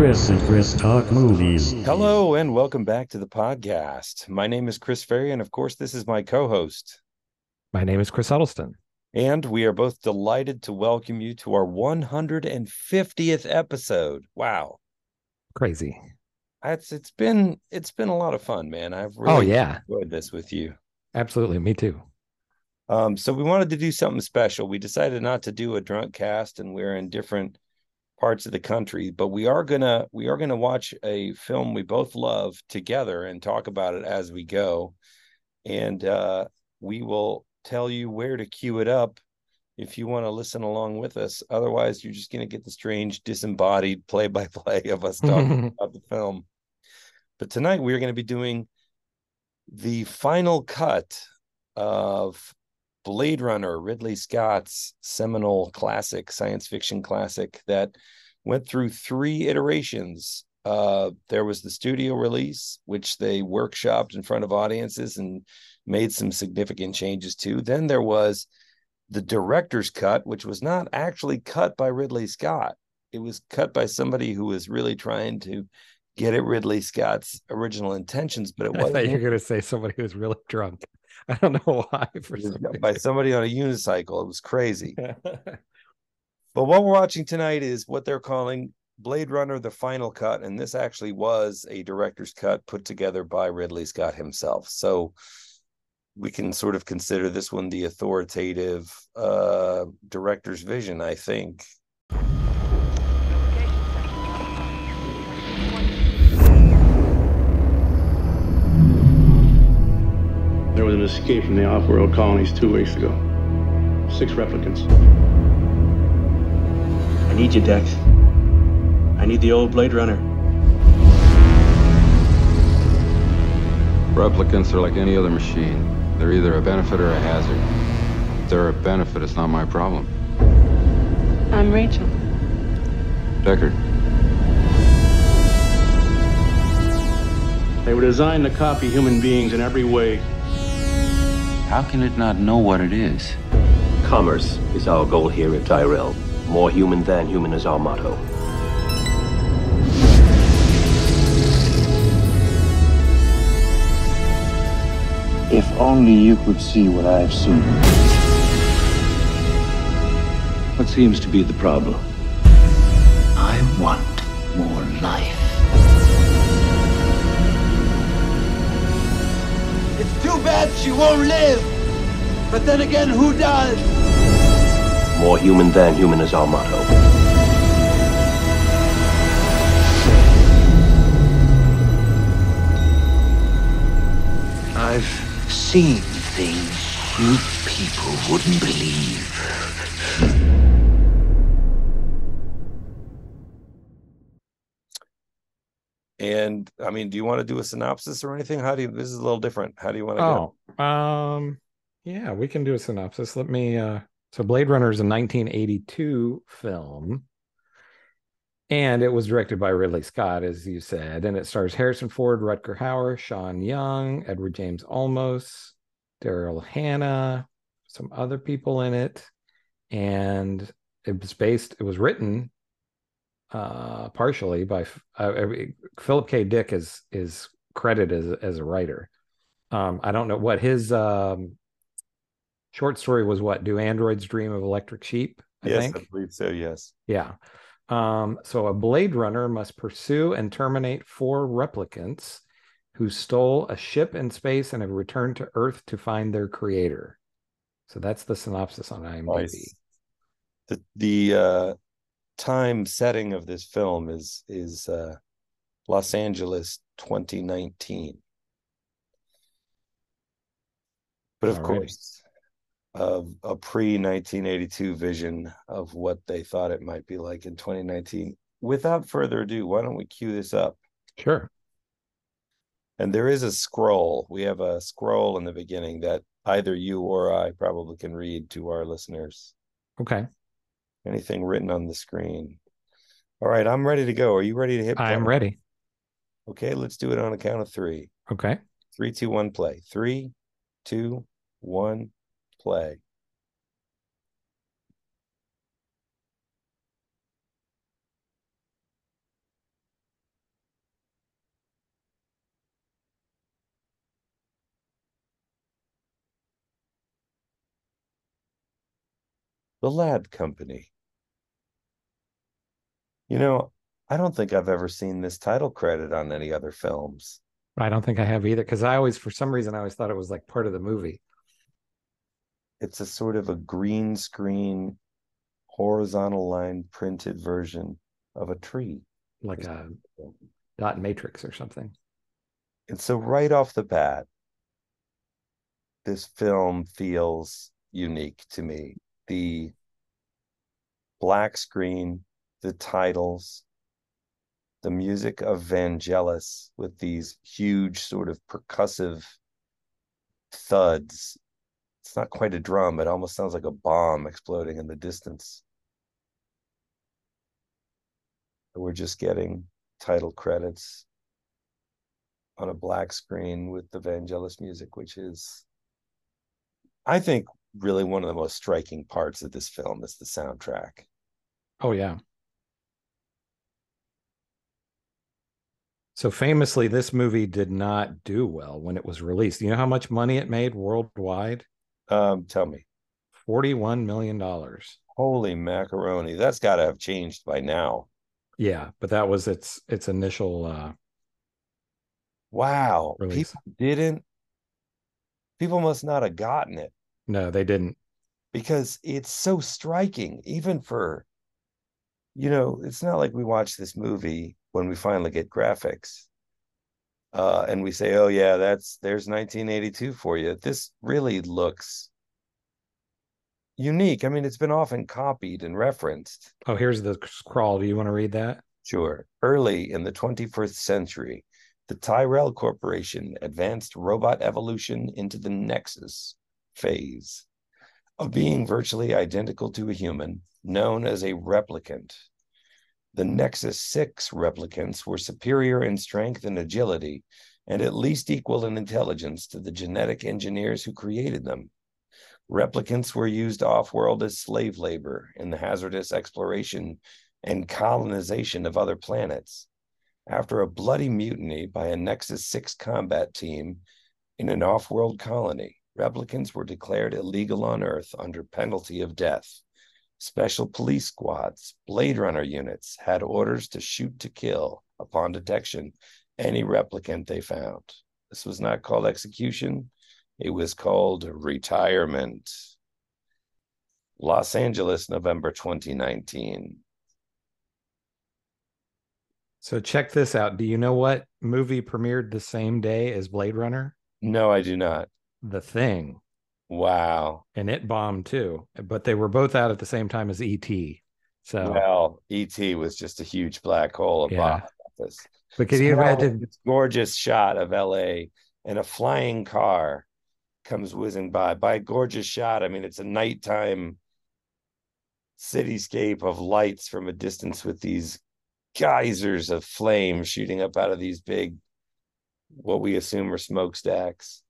Chris and Chris Talk Movies. Hello, and welcome back to the podcast. My name is Chris Ferry, and of course, this is my co host. My name is Chris Huddleston. And we are both delighted to welcome you to our 150th episode. Wow. Crazy. It's it's been it's been a lot of fun, man. I've Oh, really yeah. enjoyed this with you. Absolutely. Me too. Um, so we wanted to do something special. We decided not to do a drunk cast, and we're in different parts of the country, but we are gonna we are gonna watch a film we both love together and talk about it as we go. And uh, we will tell you where to queue it up if you want to listen along with us. Otherwise, you're just gonna get the strange disembodied play by play of us talking about the film. But tonight we are going to be doing the final cut of Blade Runner, Ridley Scott's seminal classic, science fiction classic that went through three iterations. Uh, there was the studio release, which they workshopped in front of audiences and made some significant changes to. Then there was the director's cut, which was not actually cut by Ridley Scott. It was cut by somebody who was really trying to get at Ridley Scott's original intentions, but it wasn't. I thought you were going to say somebody who was really drunk. I don't know why. For it was some by somebody on a unicycle. It was crazy. But what we're watching tonight is what they're calling Blade Runner the Final Cut. And this actually was a director's cut put together by Ridley Scott himself. So we can sort of consider this one the authoritative uh, director's vision, I think. There was an escape from the off-world colonies two weeks ago. Six replicants. I need you, Dex. I need the old Blade Runner. Replicants are like any other machine. They're either a benefit or a hazard. If they're a benefit, it's not my problem. I'm Rachel. Deckard, They were designed to copy human beings in every way. How can it not know what it is? Commerce is our goal here at Tyrell. More human than human is our motto. If only you could see what I've seen. What seems to be the problem? I want more life. It's too she won't live. But then again, who does? More human than human is our motto. I've seen things you people wouldn't believe. And I mean, do you want to do a synopsis or anything? How do you, this is a little different. How do you want to go? Oh, um, yeah, we can do a synopsis. Let me. uh So, Blade Runner is a 1982 film, and it was directed by Ridley Scott, as you said, and it stars Harrison Ford, Rutger Hauer, Sean Young, Edward James Olmos, Daryl Hannah, some other people in it, and it was based. It was written uh partially by uh, Philip K. Dick is is credited as, as a writer. Um, I don't know what his um, short story was. What do androids dream of electric sheep? I yes, think. I believe so. Yes. Yeah. Um, so a Blade Runner must pursue and terminate four replicants who stole a ship in space and have returned to Earth to find their creator. So that's the synopsis on IMDb. Nice. The the uh, time setting of this film is is uh, Los Angeles 2019. But of Alrighty. course, of a pre 1982 vision of what they thought it might be like in 2019. Without further ado, why don't we cue this up? Sure. And there is a scroll. We have a scroll in the beginning that either you or I probably can read to our listeners. Okay. Anything written on the screen. All right, I'm ready to go. Are you ready to hit? I am ready. Okay, let's do it on a count of three. Okay. Three, two, one, play. Three, two, one, play. The Ladd Company. You know, I don't think I've ever seen this title credit on any other films. I don't think I have either because I always, for some reason, I always thought it was like part of the movie. It's a sort of a green screen, horizontal line printed version of a tree. like a dot matrix or something. And so, right off the bat, this film feels unique to me. The black screen, the titles, the music of Vangelis with these huge, sort of percussive thuds. It's not quite a drum, it almost sounds like a bomb exploding in the distance. We're just getting title credits on a black screen with the Vangelis music, which is, I think, really one of the most striking parts of this film is the soundtrack. Oh, yeah. So famously, this movie did not do well when it was released. You know how much money it made worldwide? Um, tell me. $41 million. Holy macaroni. That's got to have changed by now. Yeah, but that was its its initial uh Wow. Release. People didn't, people must not have gotten it no, they didn't. because it's so striking, even for, you know, it's not like we watch this movie when we finally get graphics. Uh, and we say, oh, yeah, that's there's 1982 for you. This really looks unique. I mean, it's been often copied and referenced. Oh, here's the scrawl. Do you want to read that? Sure. Early in the 21st century, the Tyrell Corporation advanced robot evolution into the Nexus phase of being virtually identical to a human, known as a replicant. The Nexus 6 replicants were superior in strength and agility, and at least equal in intelligence to the genetic engineers who created them. Replicants were used off world as slave labor in the hazardous exploration and colonization of other planets. After a bloody mutiny by a Nexus 6 combat team in an off world colony, replicants were declared illegal on Earth under penalty of death. Special police squads, Blade Runner units had orders to shoot to kill upon detection any replicant they found. This was not called execution, it was called retirement. Los Angeles, November 2019. So check this out. Do you know what movie premiered the same day as Blade Runner? No, I do not. The Thing. Wow. And it bombed too. But they were both out at the same time as E.T. So Well, E.T. was just a huge black hole of Yeah. office. but can you Small, imagine this gorgeous shot of LA and a flying car comes whizzing by. By a gorgeous shot, I mean it's a nighttime cityscape of lights from a distance with these geysers of flame shooting up out of these big, what we assume are smokestacks.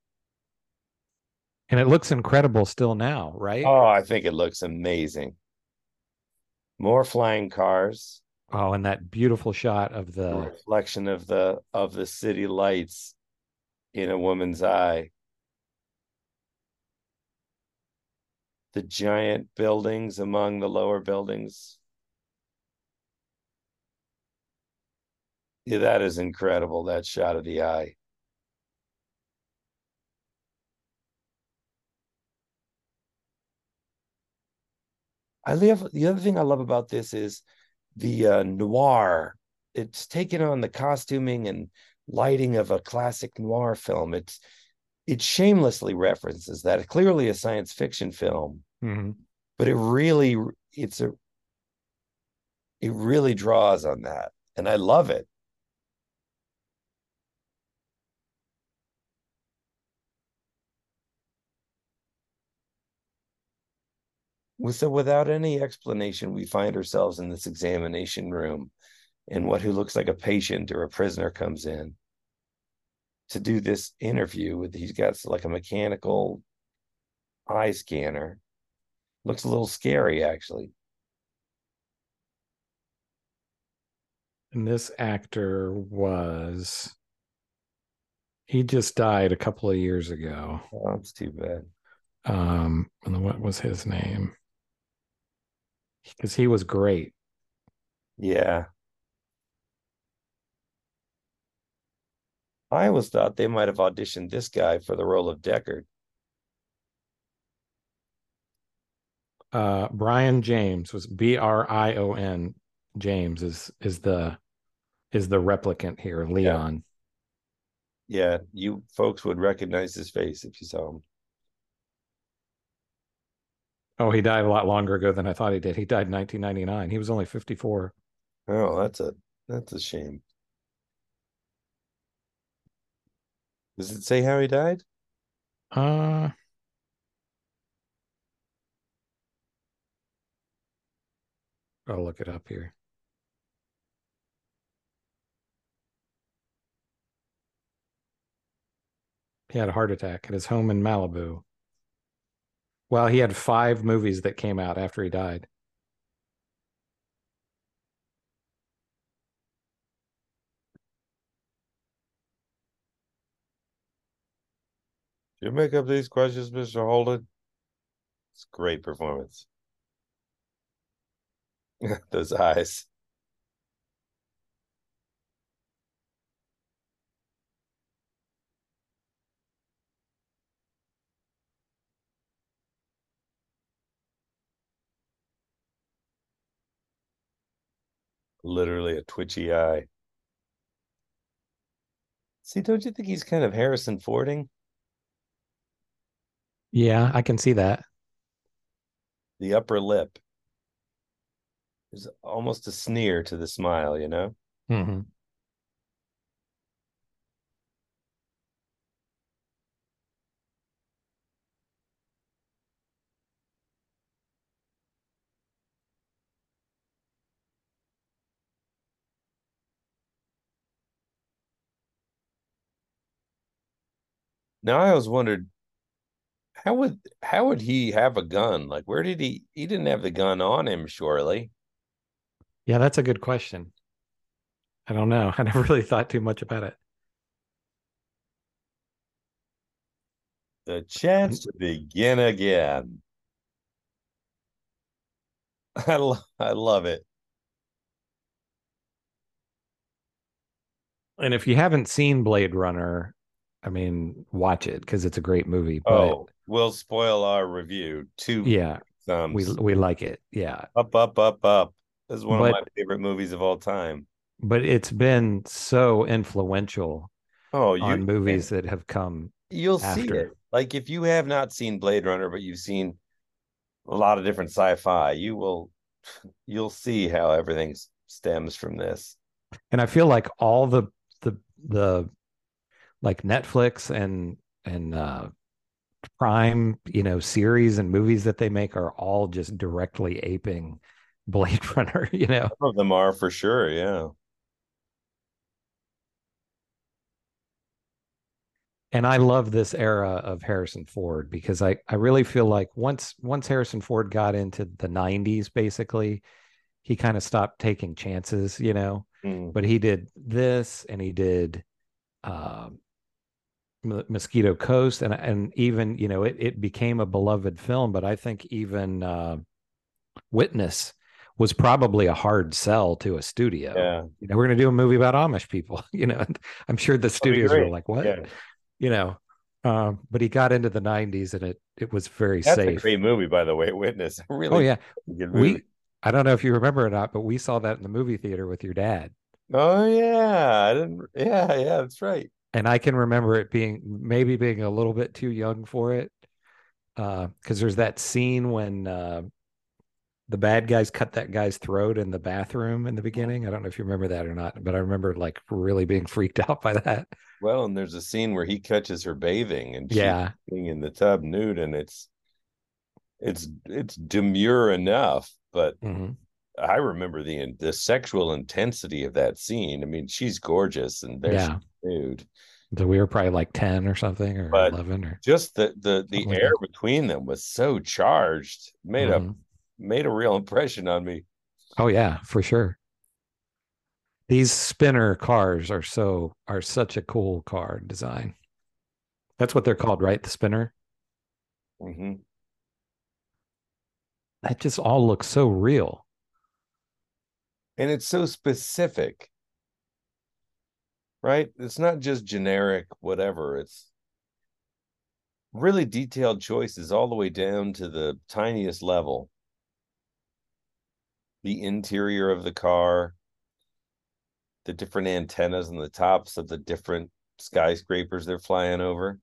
And it looks incredible still now, right? Oh, I think it looks amazing. More flying cars. Oh, and that beautiful shot of the the reflection of the of the city lights in a woman's eye the giant buildings among the lower buildings yeah that is incredible that shot of the eye I love the other thing I love about this is the uh, noir. It's taken on the costuming and lighting of a classic noir film. It's it shamelessly references that. Clearly a science fiction film, Mhm. but it really it's a it really draws on that, and I love it. So without any explanation, we find ourselves in this examination room, and what who looks like a patient or a prisoner comes in to do this interview with he's got like a mechanical eye scanner. Looks a little scary, actually. and this actor was he just died a couple of years ago. Oh, it's too bad. Um, and what was his name? Because he was great. Yeah. I always thought they might have auditioned this guy for the role of Deckard. Uh, Brion James was B R I O N. James is is the is the replicant here, Leon. Yeah, you folks would recognize his face if you saw him. Oh, he died a lot longer ago than I thought he did. He died in 1999. He was only 54. Oh, that's a that's a shame. Does it say how he died? Uh I'll look it up here. He had a heart attack at his home in Malibu. Well, he had five movies that came out after he died. You make up these questions, Mr. Holden? It's great performance. Those eyes. Literally a twitchy eye. See, don't you think he's kind of Harrison Fording? Yeah, I can see that. The upper lip. There's almost a sneer to the smile, you know? hmm Now I always wondered how would how would he have a gun? Like where did he he didn't have the gun on him, surely. Yeah, that's a good question. I don't know. I never really thought too much about it. The chance mm. to begin again. I, lo- I love it. And if you haven't seen Blade Runner, I mean, watch it because it's a great movie. But Oh, we'll spoil our review. Two yeah, thumbs. we we like it. Yeah, up, up, up, up. This is one of my favorite movies of all time. but it's been so influential Oh, you on movies that have come. you'll see it. Like if you have not seen Blade Runner, but you've seen a lot of different sci-fi, you will you'll see how everything stems from this. And I feel like all the the the like Netflix and and uh Prime, you know, series and movies that they make are all just directly aping Blade Runner, you know. Some of them are for sure, yeah. and I love this era of Harrison Ford because I I really feel like once once Harrison Ford got into the 90s basically he kind of stopped taking chances you know Mm. but he did this and he did um Mosquito Coast and and even you know it it became a beloved film but I think even uh Witness was probably a hard sell to a studio Yeah. you know we're going to do a movie about Amish people you know and I'm sure the studios were like what Yeah. you know um but he got into the 90s and it it was very That's a safe great movie, by the way, Witness. Really oh yeah we i don't know if you remember or not but we saw that in the movie theater with your dad Oh yeah. I didn't yeah, yeah, that's right. And i can remember it being maybe being a little bit too young for it uh because there's that scene when uh the bad guys cut that guy's throat in the bathroom in the beginning. I don't know if you remember that or not but i remember like really being freaked out by that. Well, and there's a scene where he catches her bathing and she's yeah. being in the tub nude, and it's it's it's demure enough, but Mhm. I remember the the sexual intensity of that scene. I mean, she's gorgeous and there's yeah nude. so we were probably like 10 or something or But 11 or Just the the the like air between them was so charged, made Mhm. a made a real impression on me. Oh yeah, for sure. These spinner cars are so are such a cool car design. That's what they're called, right? The spinner. hmm that just all looks so real. And it's so specific. Right? It's not just generic whatever. It's really detailed choices all the way down to the tiniest level. The interior of the car, the different antennas on the tops of the different skyscrapers they're flying over.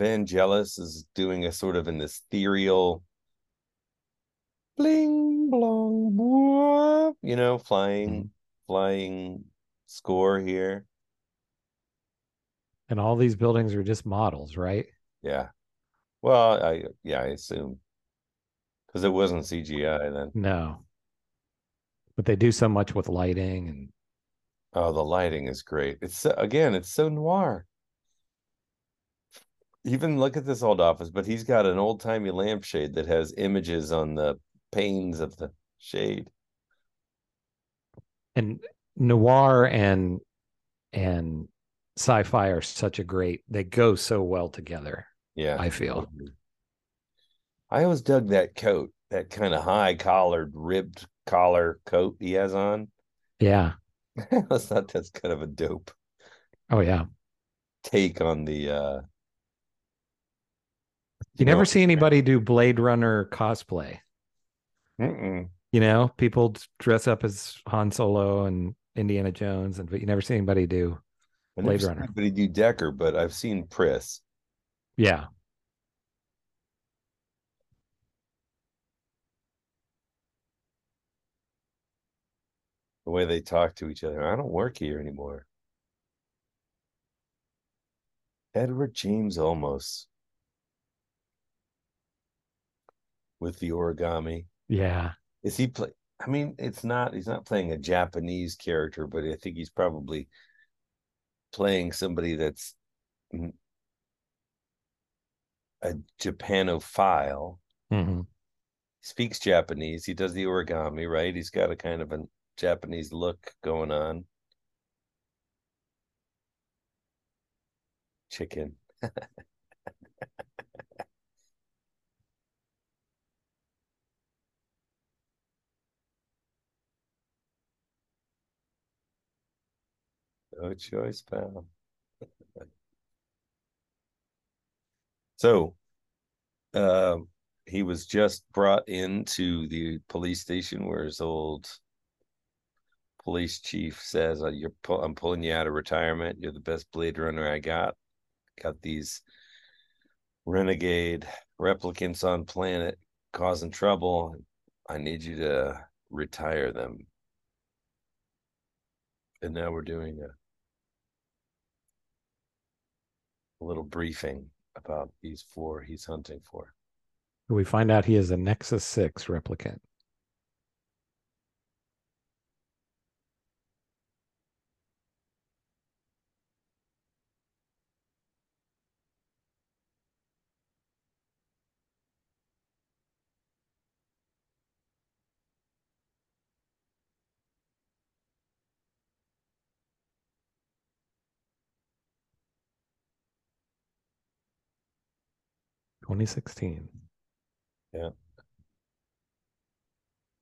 Vangelis is doing a sort of an ethereal bling blong blah, you know, flying Mm-hmm. flying score here. And all these buildings are just models, right? Yeah. Well, I yeah, I assume because it wasn't CGI then. No. But they do so much with lighting and Oh, the lighting is great. It's so, again, it's so noir. Even look at this old office, but he's got an old timey lampshade that has images on the panes of the shade. and noir and and sci-fi are such a great they go so well together Yeah. i feel I always dug that coat, that kind of high collared, ribbed collar coat he has on. yeah I thought that's kind of a dope oh yeah take on the uh you never see anybody do blade runner cosplay Mm-mm. you know people dress up as han solo and indiana jones and but you never see anybody do I Blade Runner. anybody do Decker, but I've seen Pris. yeah the way they talk to each other. I don't work here anymore. Edward James Olmos with the origami. yeah Is he play? I mean, it's not. He's not playing a Japanese character, but I think he's probably playing somebody that's a Japanophile. hmm Speaks Japanese. He does the origami, right? He's got a kind of a Japanese look going on. Chicken. No choice, pal. so, um, he was just brought into the police station where his old police chief says, uh, "You're I'm pulling you out of retirement. You're the best Blade Runner I got. Got these renegade replicants on planet causing trouble. I need you to retire them." And now we're doing a, a little briefing about these four he's hunting for. we find out he is a nexus 6 replicant Twenty sixteen. Yeah.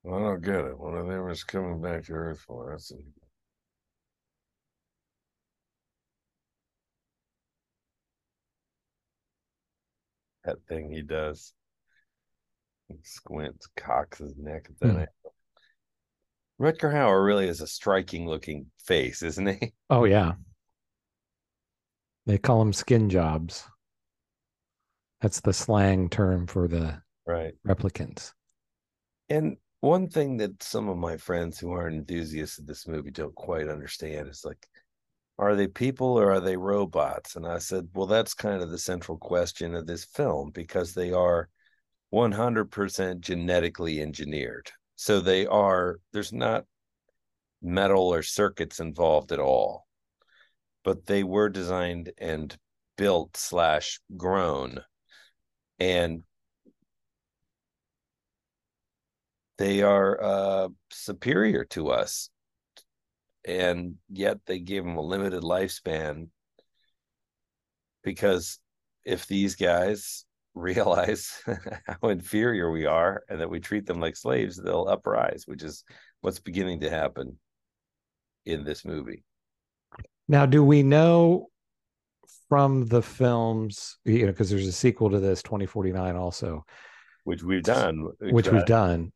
I don't get it. What are they is coming back to Earth for. And... That thing he does. He squints, cocks his neck at that. Hmm. Angle. Rutger Hauer really is a striking looking face, isn't he? Oh yeah. They call him skin jobs. That's the slang term for the Right. replicants. And one thing that some of my friends who aren't enthusiasts of this movie don't quite understand is like, are they people or are they robots? And I said, well, that's kind of the central question of this film because they are 100% genetically engineered. So they are, there's not metal or circuits involved at all, but they were designed and built slash grown. And they are uh, superior to us and yet they give them a limited lifespan because if these guys realize how inferior we are and that we treat them like slaves, they'll uprise, which is what's beginning to happen in this movie. Now, do we know from the films, you know, because there's a sequel to this, 2049 also, which we've done, which we've done,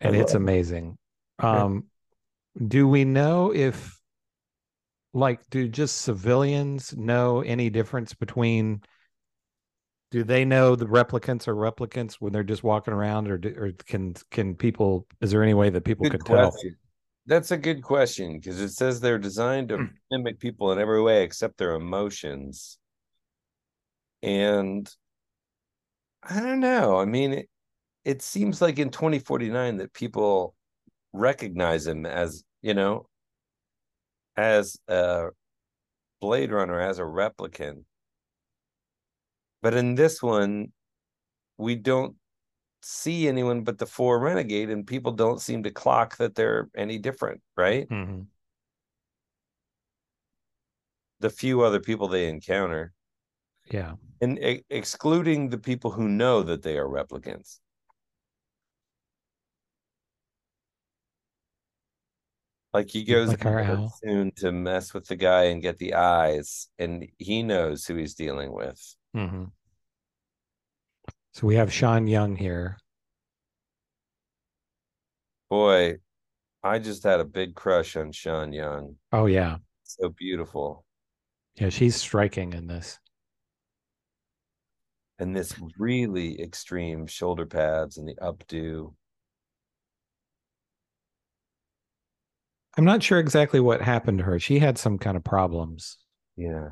and it's amazing. Um, do we know if like do just civilians know any difference between do they know the replicants are replicants when they're just walking around or, do, or can can people is there any way that people Good could tell? question. That's a good question because it says they're designed to hmm. mimic people in every way except their emotions. And I don't know. I mean, it, it seems like in 2049 that people recognize him as, you know, as a Blade Runner, as a replicant. But in this one, we don't see anyone but the four renegade, and people don't seem to clock that they're any different, right? Mhm. The few other people they encounter, yeah and e- excluding the people who know that they are replicants. Like he goes Like our in there owl. soon to mess with the guy and get the eyes, and he knows who he's dealing with. hmm so we have sean young here Boy, I just had a big crush on Sean Young. oh yeah So beautiful. yeah she's striking in this And this really extreme shoulder pads and the updo. i'm not sure exactly what happened to her she had some kind of problems Yeah.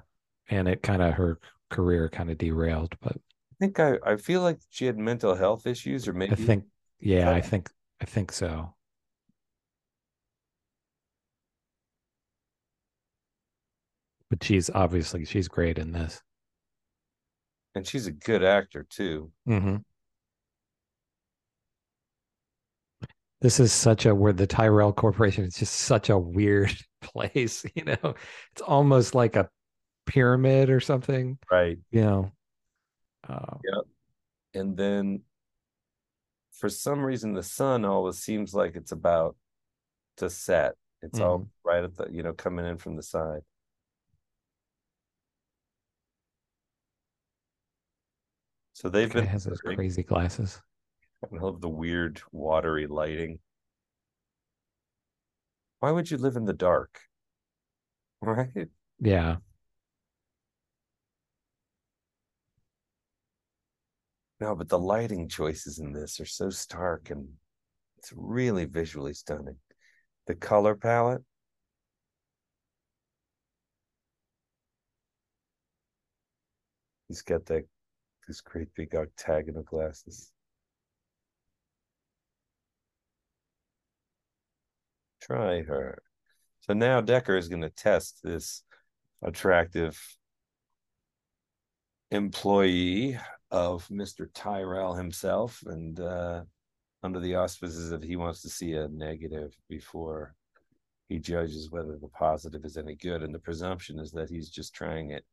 and it kind of her career kind of derailed but think I, I feel like she had mental health issues or maybe i think yeah i think i think so but she's obviously she's great in this and she's a good actor too. hmm This is such a where the Tyrell Corporation is just such a weird place, you know. It's almost like a pyramid or something, Right. you know. Uh, And then for some reason the sun always seems like it's about to set. It's all right at the you know, coming in from the side. So they've been has those crazy glasses. I love the weird watery lighting. Why would you live in the dark? Right? Yeah. No, but the lighting choices in this are so stark and it's really visually stunning. The color palette. He's got that these great big octagonal glasses. Try her. So now Decker is going to test this attractive employee of Mr. Tyrell himself, and uh, under the auspices of he wants to see a negative before he judges whether the positive is any good. And the presumption is that he's just trying it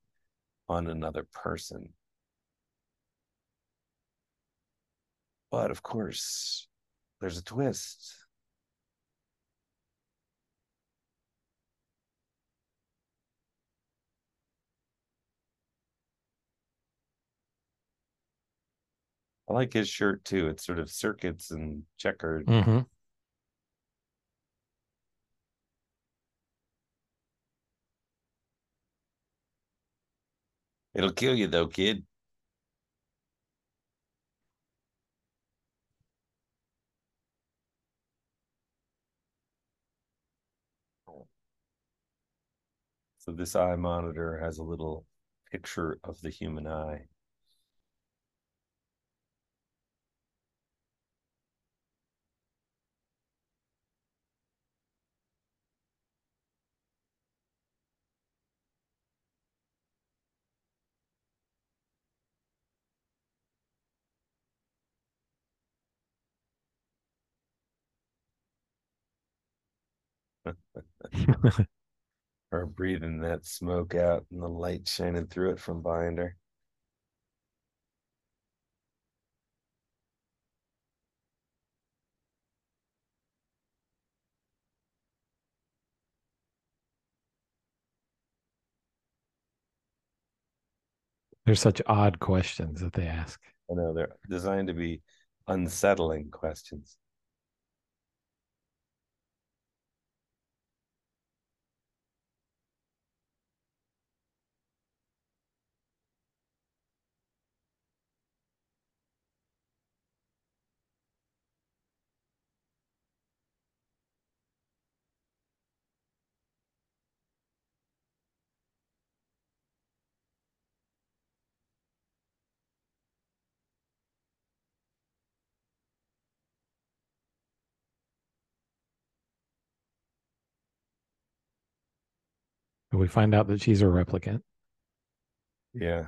on another person. But of course, there's a twist. I like his shirt too. It's sort of circuits and checkered. hmm It'll kill you though, kid. So this eye monitor has a little picture of the human eye. her breathing that smoke out and the light shining through it from behind her. They're such odd questions that they ask. I know they're designed to be unsettling questions. We find out that she's a replicant. Yeah.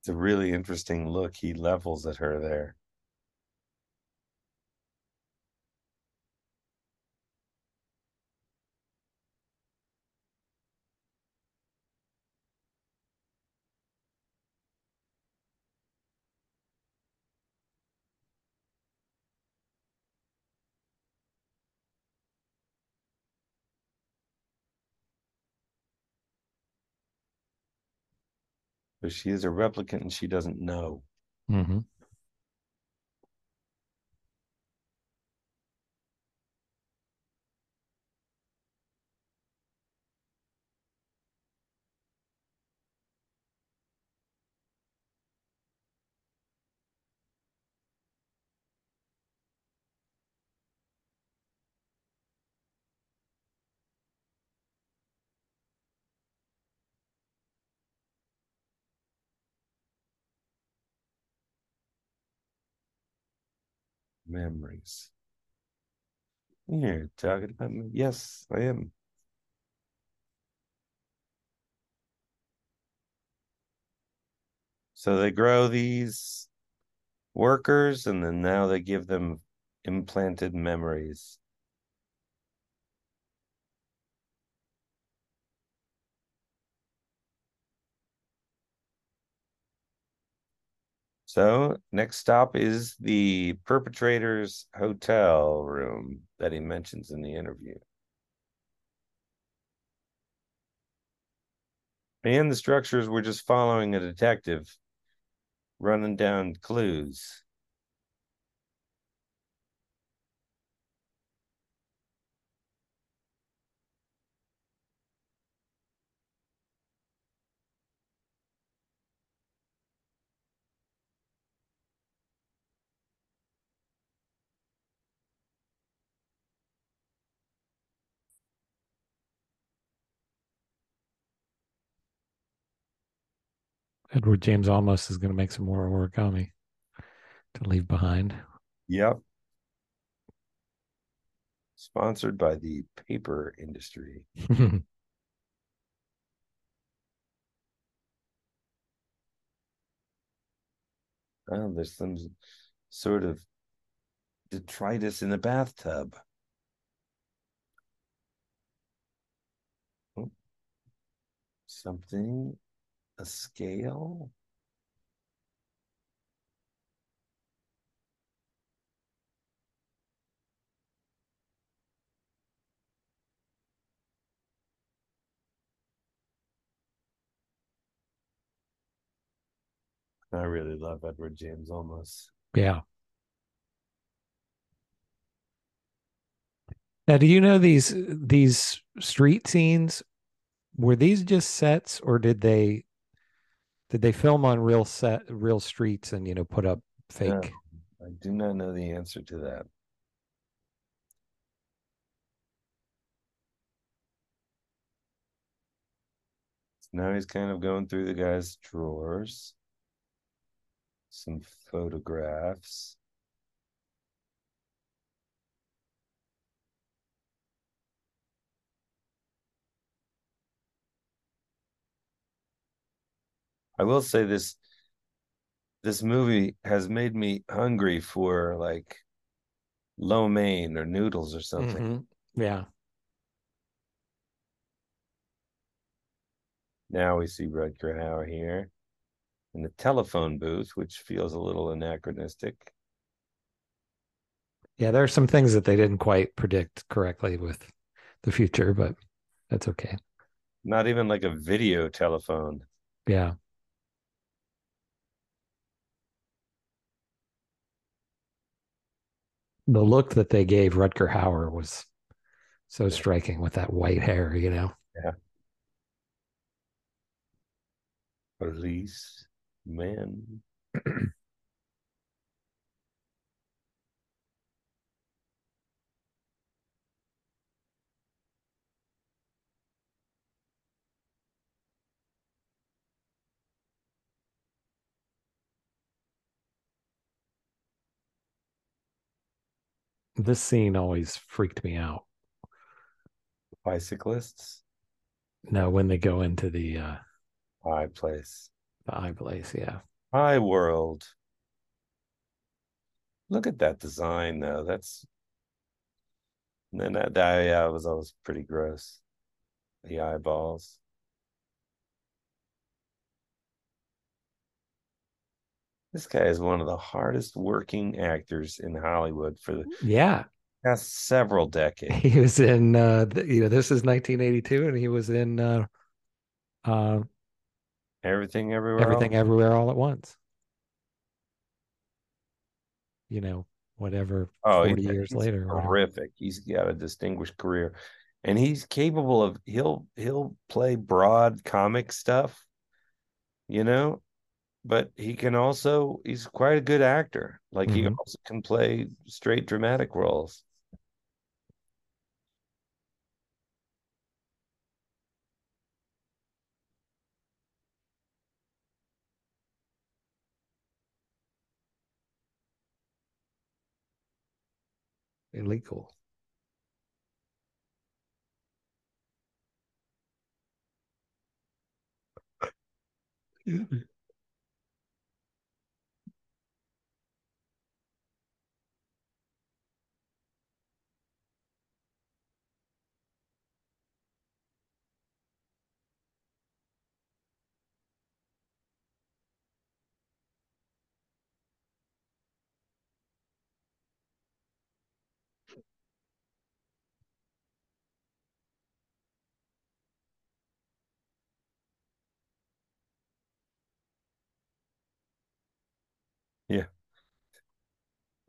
It's a really interesting look he levels at her there. But she is a replicant and she doesn't know. Mm-hmm. Memories. You're talking about me. Yes, I am. So they grow these workers and then now they give them implanted memories. So next stop is the perpetrator's hotel room that he mentions in the interview. And the structures were just following a detective running down clues. Edward James Olmos is going to make some more origami to leave behind. Yep. Sponsored by the paper industry. Oh, there's some sort of detritus in the bathtub. Oh. Something, a scale. I really love Edward James Olmos. yeah. Now, do you know these these street scenes? Were these just sets, or did they did they film on real set, real streets, and you know put up fake? No, I do not know the answer to that. So now he's kind of going through the guy's drawers. Some photographs. I will say this this movie has made me hungry for like lo mein or noodles or something. Mhm. Yeah. Now we see Rutger Hauer here in the telephone booth, which feels a little anachronistic. Yeah, there are some things that they didn't quite predict correctly with the future, but that's okay. Not even like a video telephone. Yeah. The look that they gave Rutger Hauer was so striking with that white hair, you know. Yeah. Police man. This scene always freaked me out. Bicyclists. No, when they go into the uh High place. the eye place, yeah. High world. Look at that design though. That's and then that, that yeah, was always pretty gross. The eyeballs. This guy is one of the hardest working actors in Hollywood for the Yeah. past several decades. He was in uh the, you know, this is 1982 and he was in uh uh Everything everywhere. everything All- everywhere all at once. You know, whatever Oh, 40 he- years he's later. Horrific. He's got a distinguished career. And he's capable of he'll he'll play broad comic stuff, you know, but he can also he's quite a good actor. Like he Mhm. also can play straight dramatic roles. illegal. Yeah.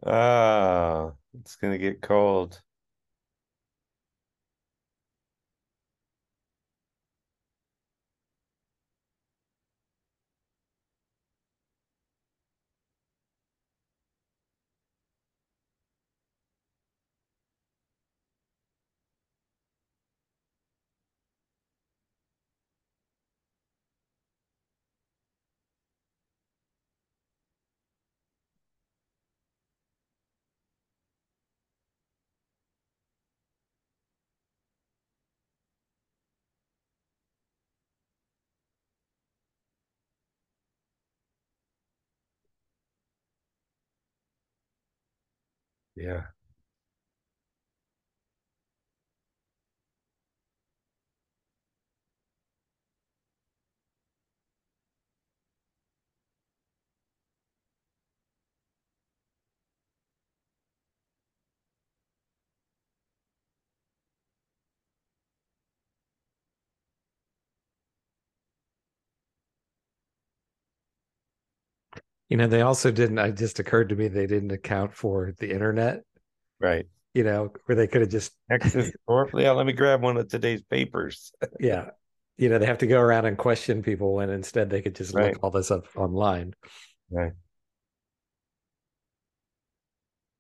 Ah, it's gonna get cold. Yeah. You know, they also didn't, it just occurred to me they didn't account for the internet, Right. you know, where they could have just, Texas. Yeah, let me grab one of today's papers. yeah, you know, they have to go around and question people when instead they could just Right. look all this up online. Right.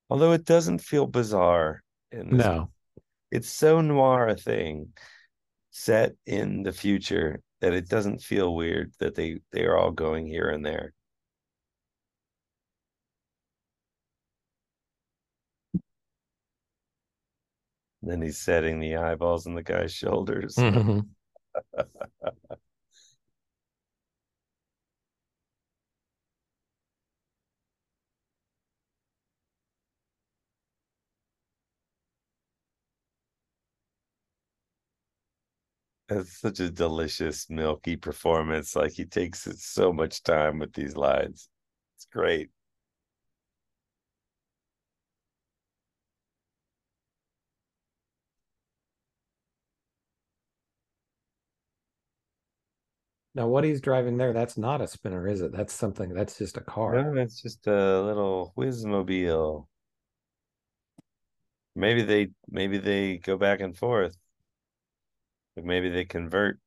Although it doesn't feel bizarre in this No, it's so noir a thing set in the future that it doesn't feel weird that they they are all going here and there. Then he's setting the eyeballs in the guy's shoulders. Mhm. It's such a delicious, milky performance. Like he takes it so much time with these lines. It's great. Now, what he's driving there, that's not a spinner, is it? That's something, that's just a car. No, it's just a little whizmobile. Maybe they maybe they go back and forth. Maybe they convert.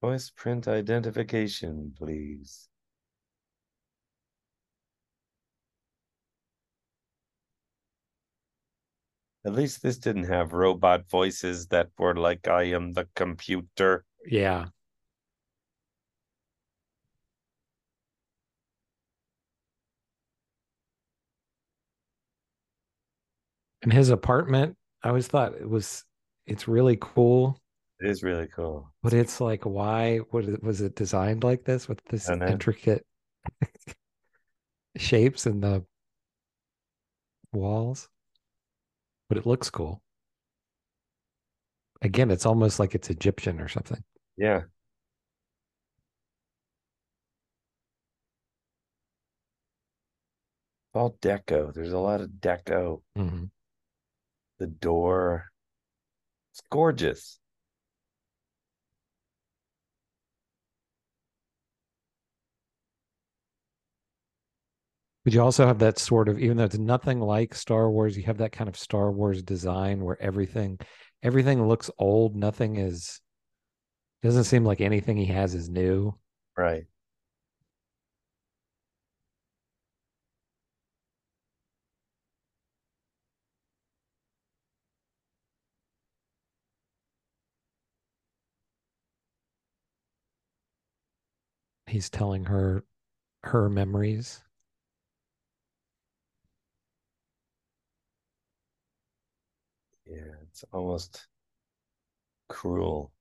Voice print identification, please. At least this didn't have robot voices that were like, I am the computer. Yeah. And his apartment, I always thought it was, it's really cool, It is really cool. but it's like, why was it, was it designed like this with this intricate shapes in the walls? But it looks cool. Again, it's almost like it's Egyptian or something. Yeah. All deco. There's a lot of deco. hmm The door. It's gorgeous. But you also have that sort of, even though it's nothing like Star Wars, you have that kind of Star Wars design where everything, everything looks old. Nothing is, doesn't seem like anything he has is new. Right. He's telling her her memories. Yeah. It's almost cruel.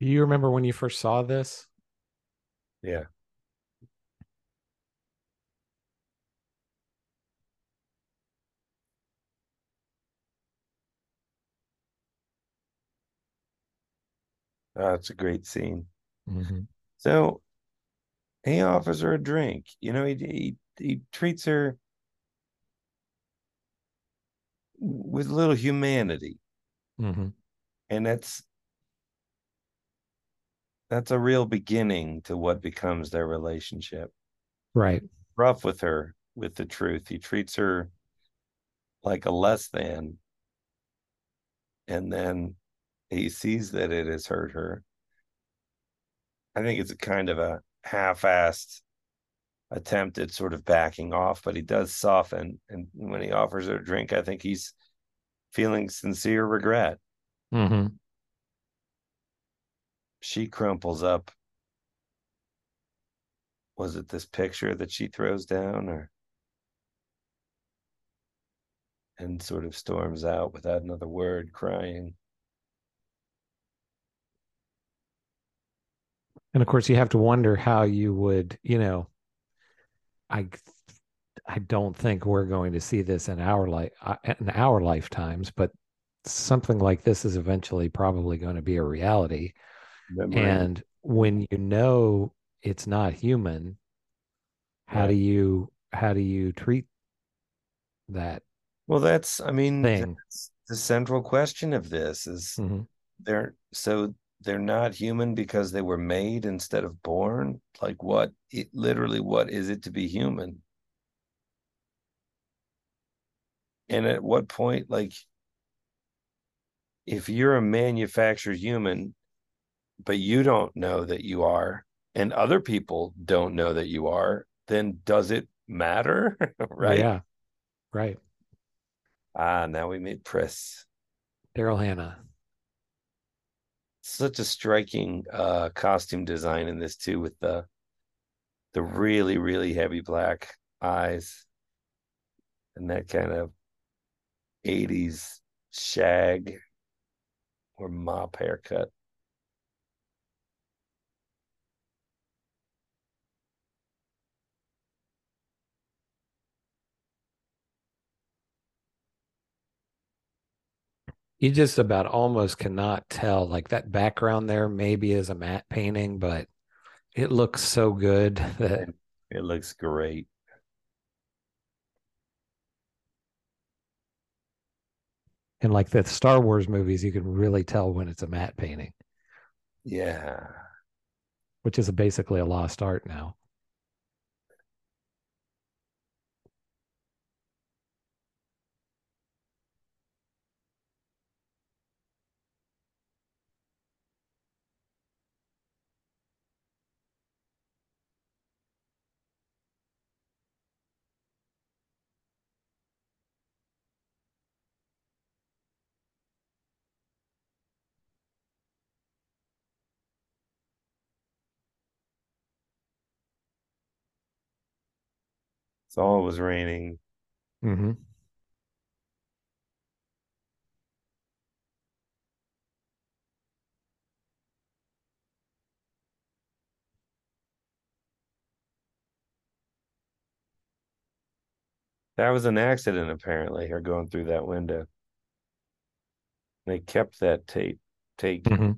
Do you remember when you first saw this? Yeah. Oh, it's a great scene. Mm-hmm. So he offers her a drink. You know, he he, he treats her with little humanity, Mm-hmm. and that's that's a real beginning to what becomes their relationship. Right. Rough with her with the truth. He treats her like a less than, and then he sees that it has hurt her. I think it's a kind of a half-assed attempt at sort of backing off, but he does soften. And when he offers her a drink, I think he's feeling sincere regret. Mm-hmm. She crumples up. Was it this picture that she throws down or and sort of storms out without another word, crying? And of course, you have to wonder how you would, you know, I, I don't think we're going to see this in our life uh, in our lifetimes, but something like this is eventually probably going to be a reality. Memory. And when you know it's not human, how do you how do you treat that Well, that's I mean that's the central question of this is Mhm. they're so they're not human because they were made instead of born. Like what? It, literally, what is it to be human? And at what point, like, if you're a manufactured human, but you don't know that you are, and other people don't know that you are, then does it matter? right? Yeah. Right. Ah, now we meet Pris. Daryl Hannah. Such a striking uh costume design in this too, with the the really, really heavy black eyes and that kind of 80s shag or mop haircut. You just about almost cannot tell. Like that background there maybe is a matte painting, but it looks so good that It looks great. And like the Star Wars movies, you can really tell when it's a matte painting, Yeah. which is basically a lost art now. It's all it was raining. Mm-hmm. That was an accident, apparently, her going through that window. They kept that tape take. Mm-hmm.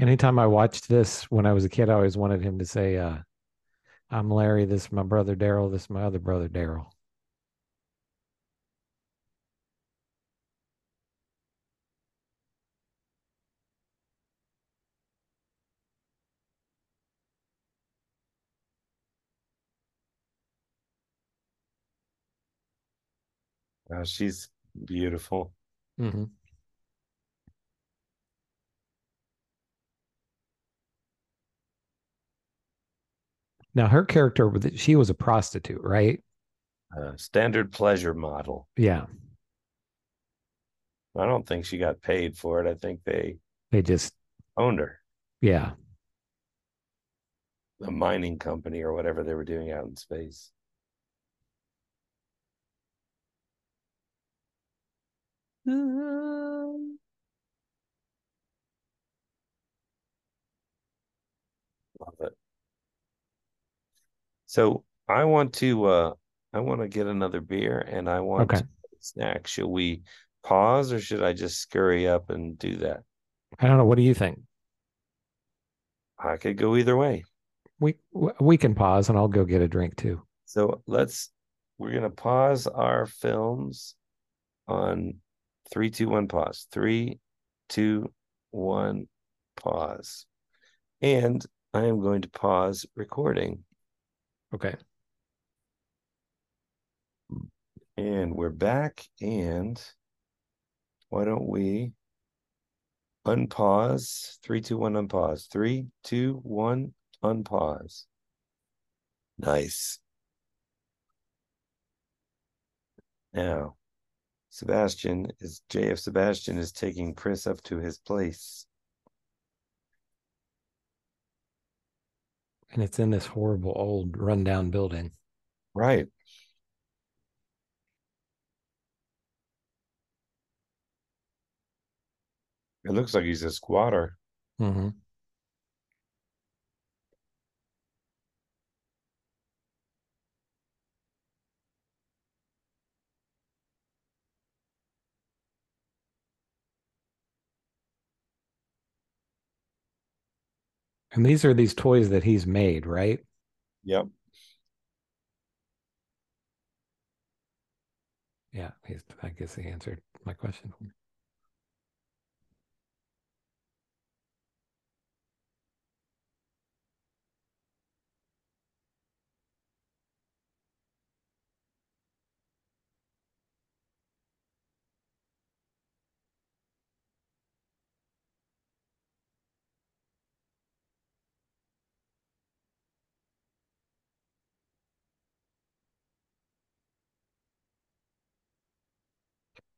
Anytime I watched this when I was a kid, I always wanted him to say, uh, I'm Larry, this is my brother Daryl, this is my other brother Daryl. Oh, she's beautiful. Mm-hmm. Now her character, she was a prostitute, right? Uh, standard pleasure model. Yeah. I don't think she got paid for it. I think they They just, owned her, yeah. a mining company or whatever they were doing out in space. Love it. So I want to uh I want to get another beer and I want Okay. to snack. Should we pause or should I just scurry up and do that? I don't know. What do you think? I could go either way. We we can pause and I'll go get a drink too. So let's we're gonna pause our films on three, two, one, pause. Three, two, one, pause. And I am going to pause recording. Okay. And we're back. And why don't we unpause? Three, two, one, unpause. Three, two, one, unpause. Nice. Now, Sebastian is JF Sebastian is taking Pris up to his place. And it's in this horrible old rundown building. Right. It looks like he's a squatter. Mm-hmm. And these are these toys that he's made, right? Yep. Yeah, he's, I guess he answered my question.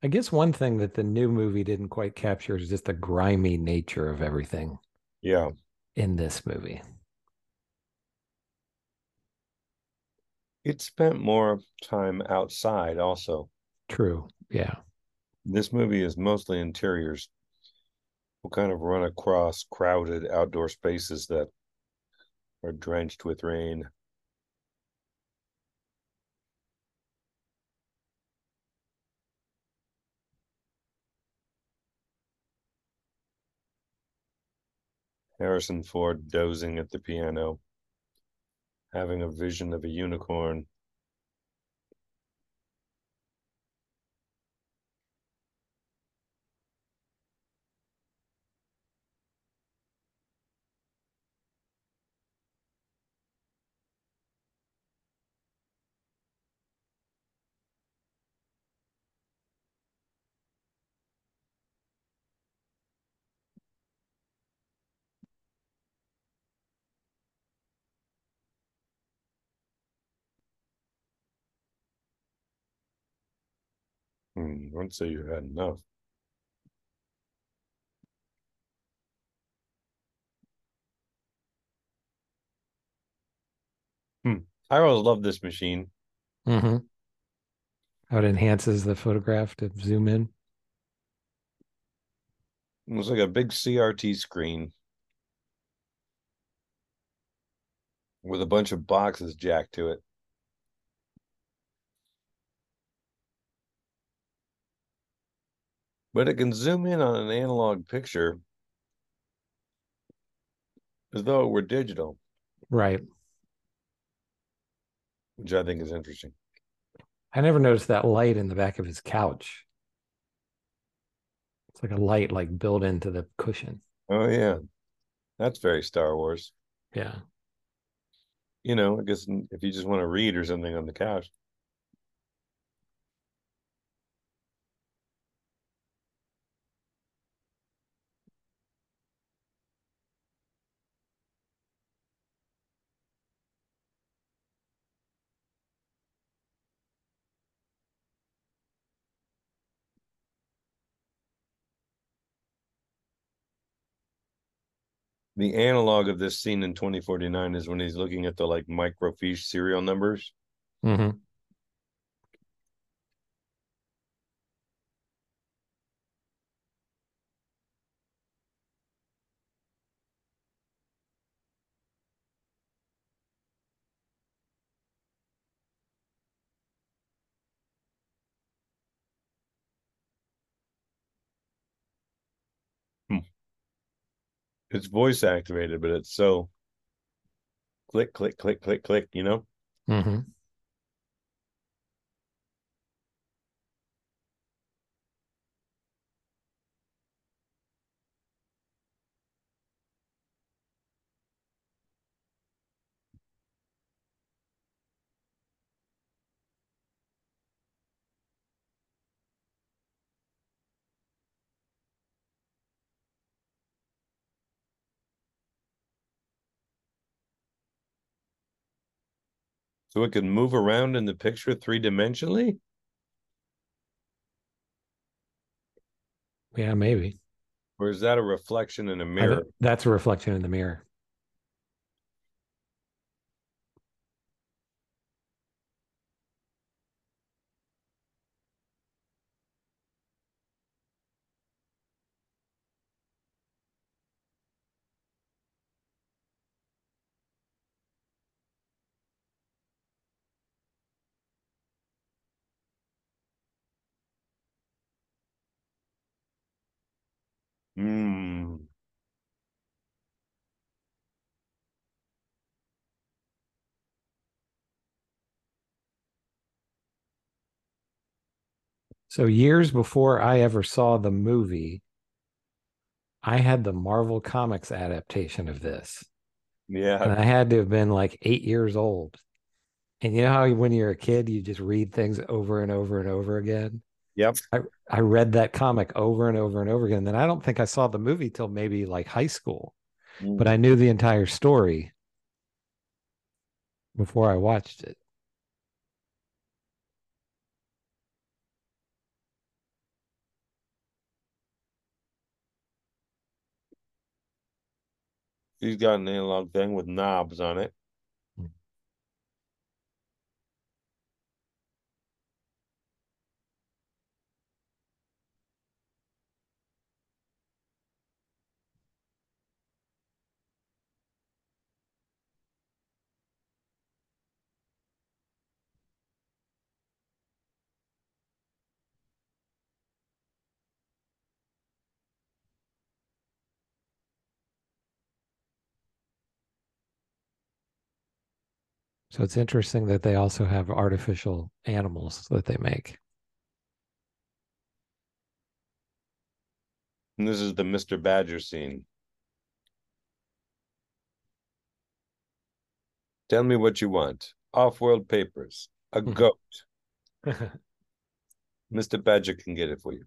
I guess one thing that the new movie didn't quite capture is just the grimy nature of everything Yeah. in this movie. It spent more time outside also. True. Yeah. This movie is mostly interiors. We'll kind of run across crowded outdoor spaces that are drenched with rain. Harrison Ford dozing at the piano, having a vision of a unicorn. I'd say you had enough. Hmm. I always love this machine. Mm-hmm. How it enhances the photograph to zoom in. It's like a big CRT screen with a bunch of boxes jacked to it. But it can zoom in on an analog picture as though it were digital, Right. which I think is interesting. I never noticed that light in the back of his couch. It's like a light like built into the cushion. Oh yeah. That's very Star Wars. Yeah. You know, I guess if you just want to read or something on the couch. The analog of this scene in 2049 is when he's looking at the like microfiche serial numbers. Mm-hmm. It's voice activated, but it's so click, click, click, click, click, you know? Mm-hmm. So it can move around in the picture three dimensionally? Yeah, maybe. Or is that a reflection in a mirror? That's a reflection in the mirror. So years before I ever saw the movie, I had the Marvel Comics adaptation of this. Yeah. And I had to have been like eight years old. And you know how when you're a kid, you just read things over and over and over again? Yep. I read that comic over and over and over again. Then I don't think I saw the movie till maybe like high school, mm. but I knew the entire story before I watched it. He's got an analog thing with knobs on it. So it's interesting that they also have artificial animals that they make. And this is the Mr. Badger scene. Tell me what you want. Off-world papers. A Mhm. goat. Mr. Badger can get it for you.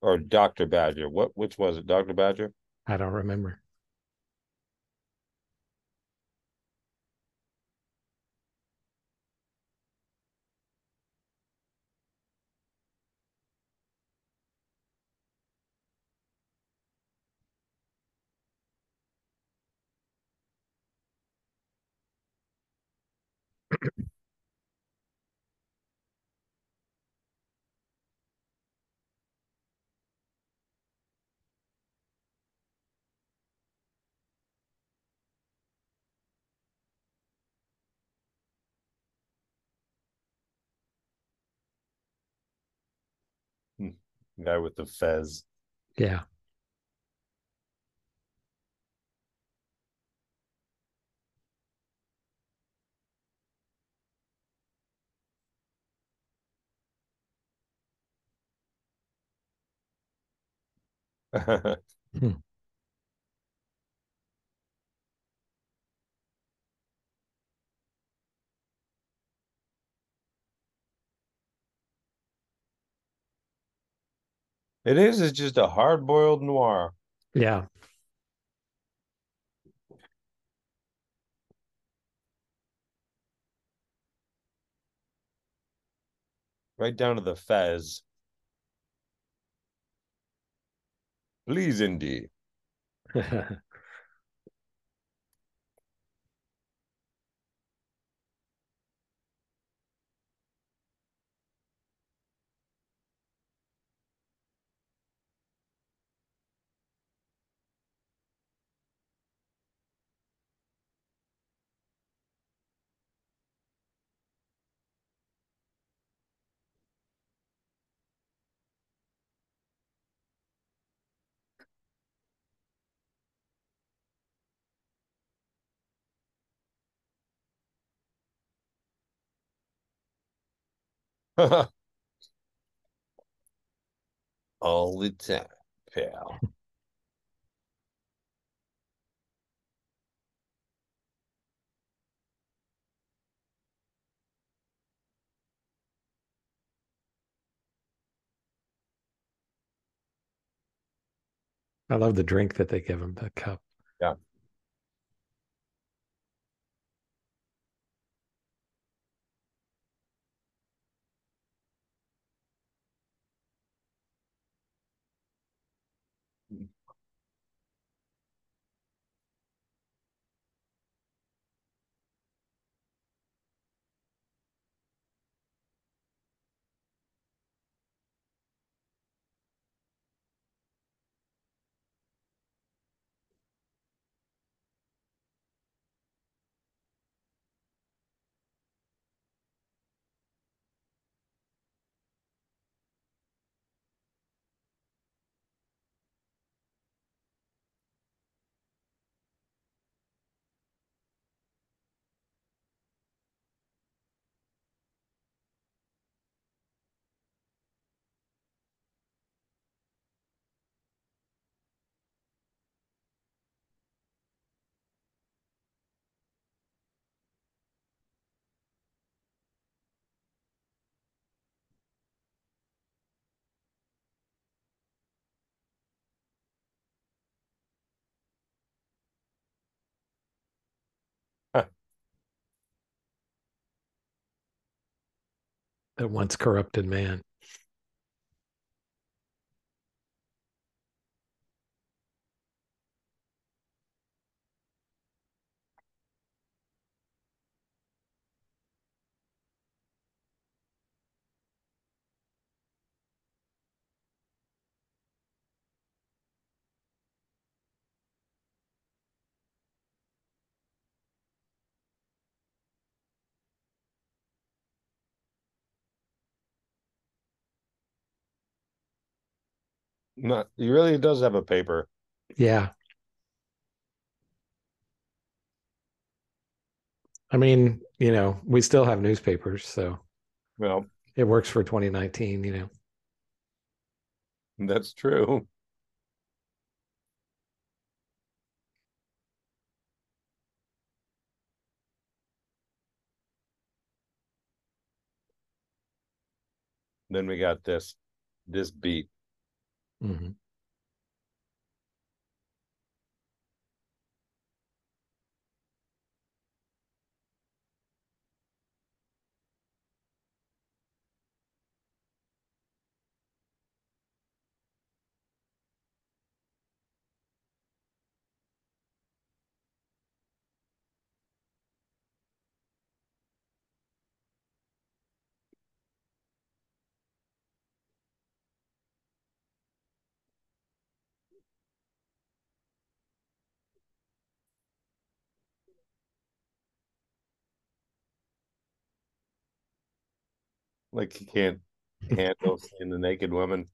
Or Dr. Badger. What which was it? Dr. Badger? I don't remember. Guy with the fez. Yeah. Hmm. It is, it's just a hard-boiled noir. Yeah. Right down to the fez. Please, Indy. All the time, pal. I love the drink that they give him, the cup. Yeah. That once corrupted man. Not he really does have a paper. Yeah. I mean, you know, we still have newspapers, so Well, it works for 2019, you know. that's true. Then we got this this beat. Mhm. Like he can't handle seeing the naked woman.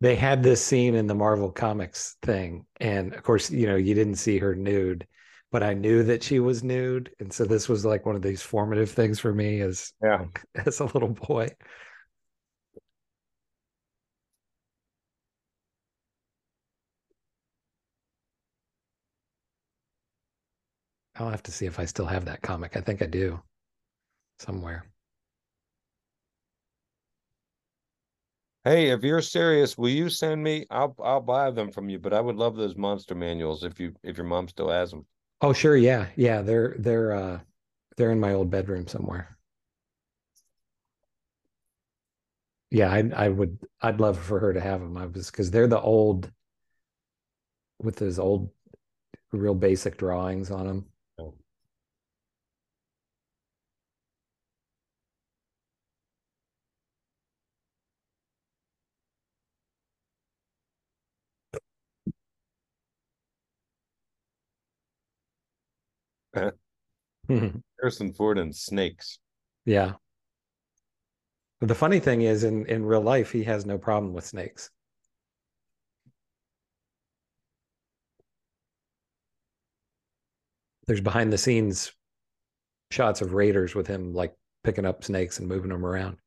They had this scene in the Marvel Comics thing, and of course, you know, you didn't see her nude, but I knew that she was nude, and so this was like one of these formative things for me as Yeah. as a little boy. I'll have to see if I still have that comic. I think I do somewhere. Hey, if you're serious, will you send me? I'll I'll buy them from you, but I would love those monster manuals if you if your mom still has them. Oh, sure, yeah. Yeah, they're they're uh they're in my old bedroom somewhere. Yeah, I I would I'd love for her to have them. I was because they're the old with those old real basic drawings on them. Mm-hmm. Harrison Ford and snakes. Yeah. But the funny thing is in in real life he has no problem with snakes. There's behind the scenes shots of raiders with him like picking up snakes and moving them around.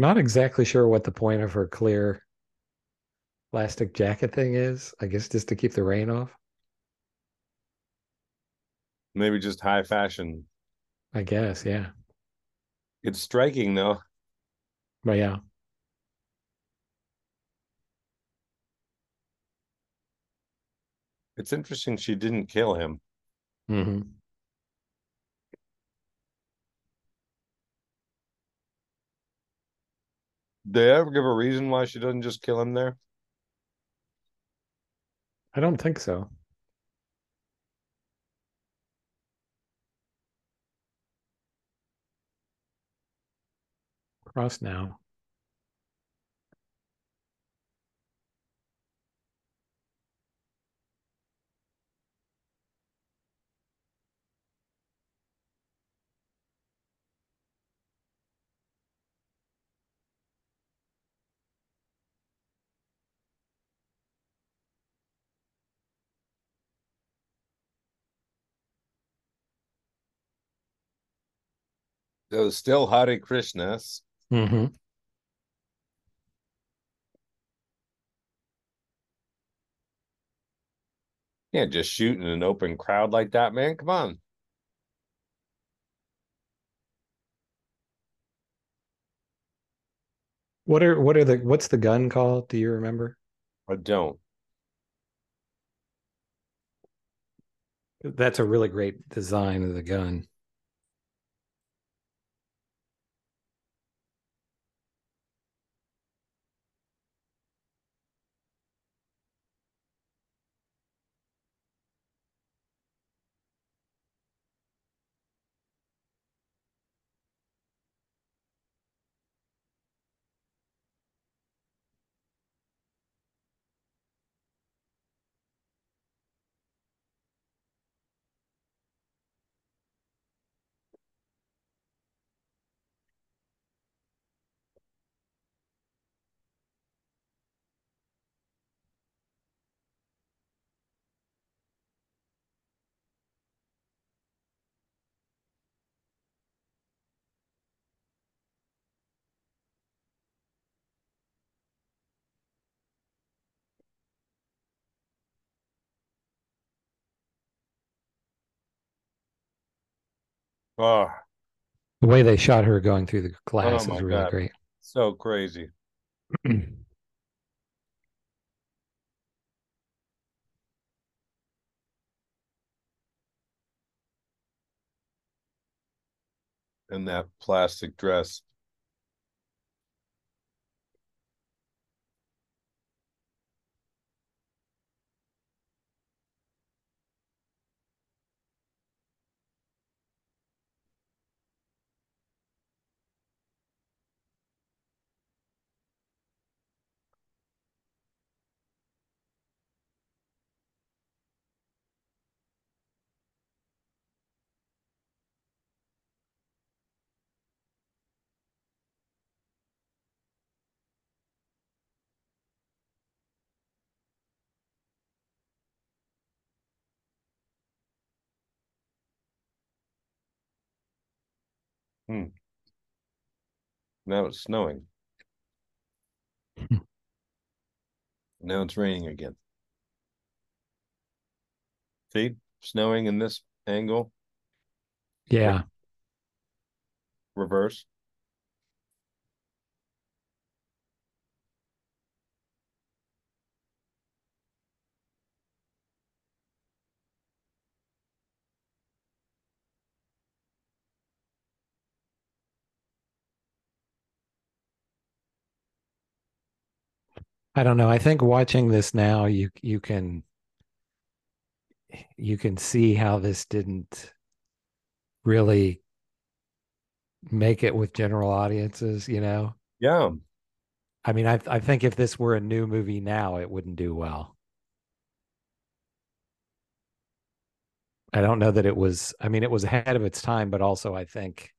Not exactly sure what the point of her clear plastic jacket thing is. I guess just to keep the rain off. Maybe just high fashion. I guess, yeah. It's striking though. But yeah. It's interesting she didn't kill him. hmm they ever give a reason why she doesn't just kill him there? I don't think so. Cross now. It was still Hare Krishnas. Mm-hmm. Can't just shoot in an open crowd like that, man. Come on. What are what are the what's the gun called? Do you remember? I don't. That's a really great design of the gun. Oh, The way they shot her going through the glass Oh is really God. great. so crazy. In that plastic dress. Hmm. Now it's snowing. Now it's raining again. See, snowing in this angle, Yeah. reverse. I don't know. I think watching this now, you you can you can see how this didn't really make it with general audiences, you know. Yeah. I mean, I I think if this were a new movie now, it wouldn't do well. I don't know that it was I mean, it was ahead of its time, but also I think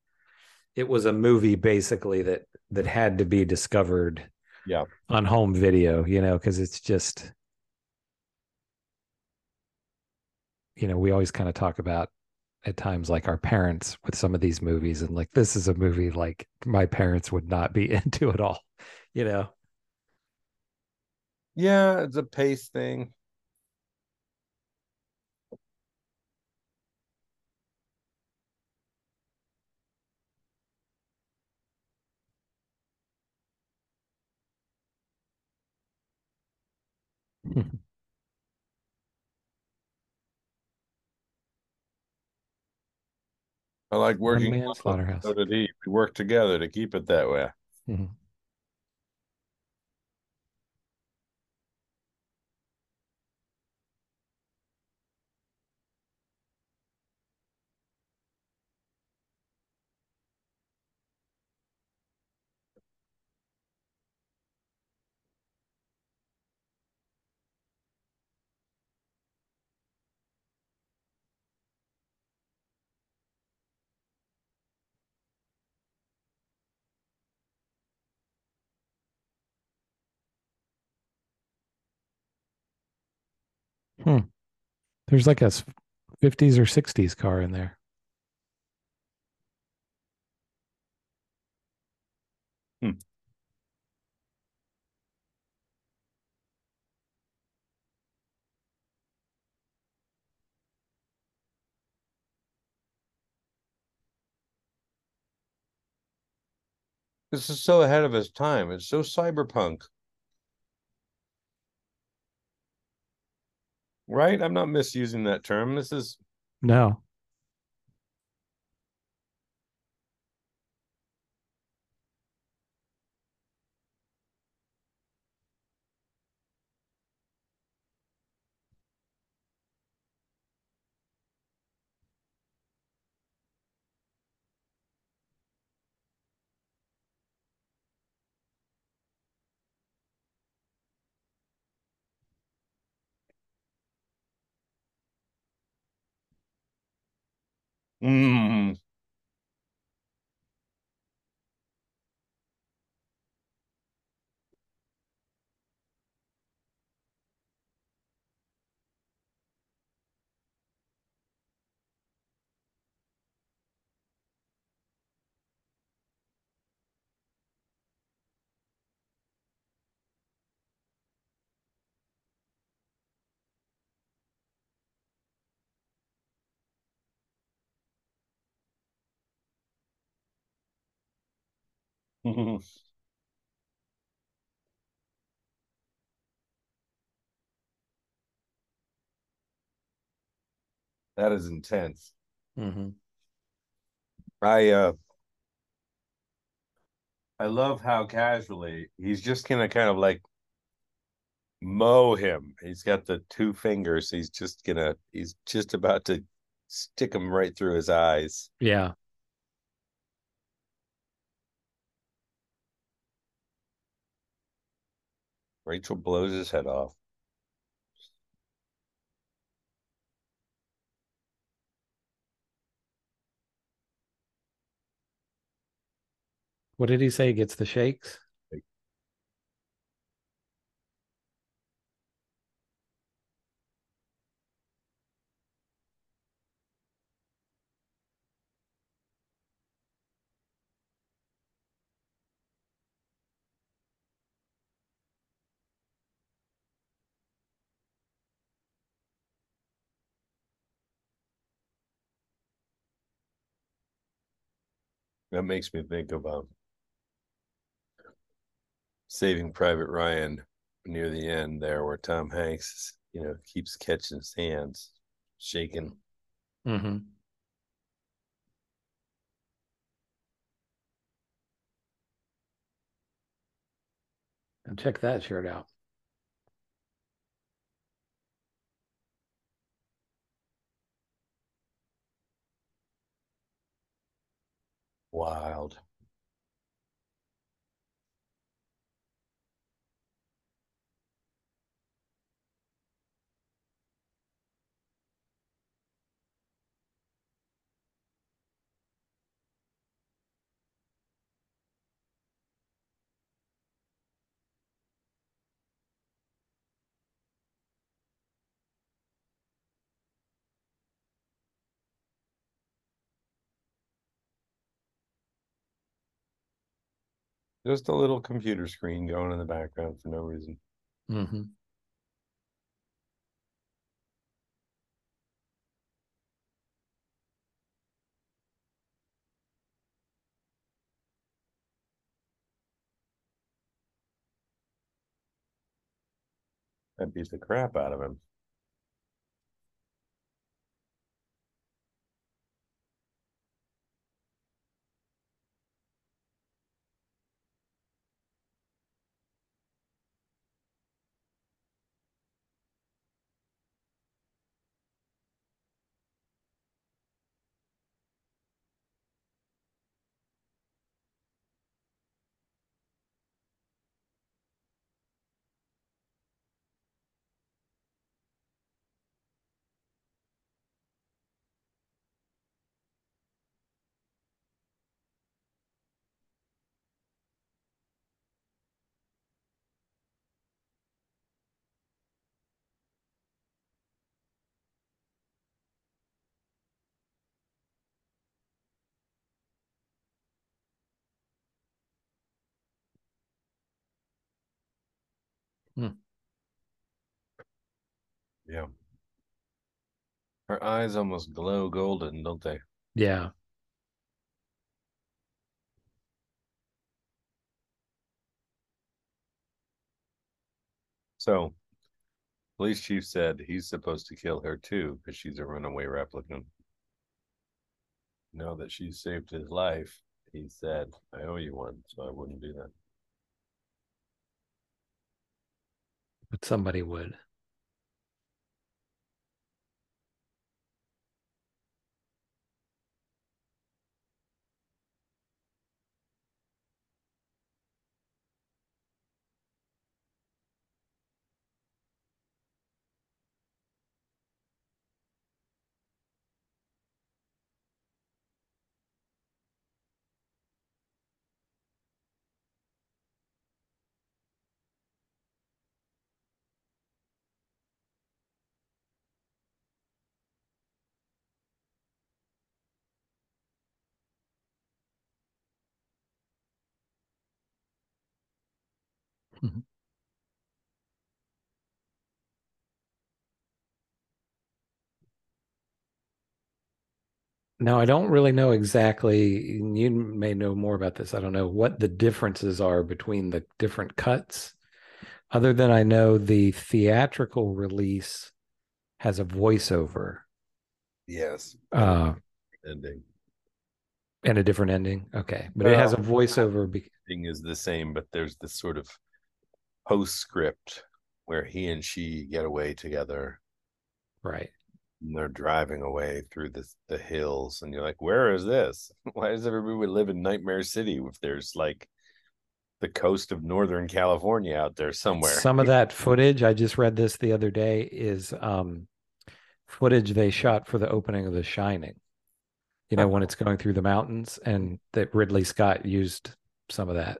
it was a movie basically that that had to be discovered Yeah. on home video, you know, because it's just you know, we always kind of talk about at times like our parents with some of these movies and like this is a movie like my parents would not be into at all, you know. Yeah, it's a pace thing. I like working. slaughterhouse. So did he. We work together to keep it that way. Mhm. Hmm. There's like a 50s or 60s car in there. Hmm. This is so ahead of its time. It's so cyberpunk. Right? I'm not misusing that term. This is No. Mm. Mm, that is intense. Mm-hmm. I uh I love how casually he's just gonna kind of like mow him. He's got the two fingers. He's just gonna he's just about to stick him right through his eyes. Yeah. Rachael blows his head off. What did he say? Gets the shakes? That makes me think about Saving Private Ryan near the end there, where Tom Hanks, you know, keeps catching his hands shaking. Mm-hmm. And check that shirt out. Wild. Just a little computer screen going in the background for no reason. Mm-hmm. That beats the crap out of him. Hmm. Yeah. Her eyes almost glow golden, don't they? Yeah. So, police chief said he's supposed to kill her too because she's a runaway replicant. Now that she's saved his life, he said, I owe you one, so I wouldn't do that. But somebody would. Mhm. Now, I don't really know exactly, you may know more about this. I don't know what the differences are between the different cuts, other than I know the theatrical release has a voiceover Yes. uh, Ending. and a different ending. Okay. But it has a voiceover. Be- is the same, but there's this sort of postscript where he and she get away together right. and they're driving away through the the hills and you're like where is this why does everybody live in nightmare city if there's like the coast of northern california out there somewhere Some of that footage, I just read this the other day, is um, footage they shot for the opening of The Shining. You know, when it's going through the mountains, and that Ridley Scott used some of that.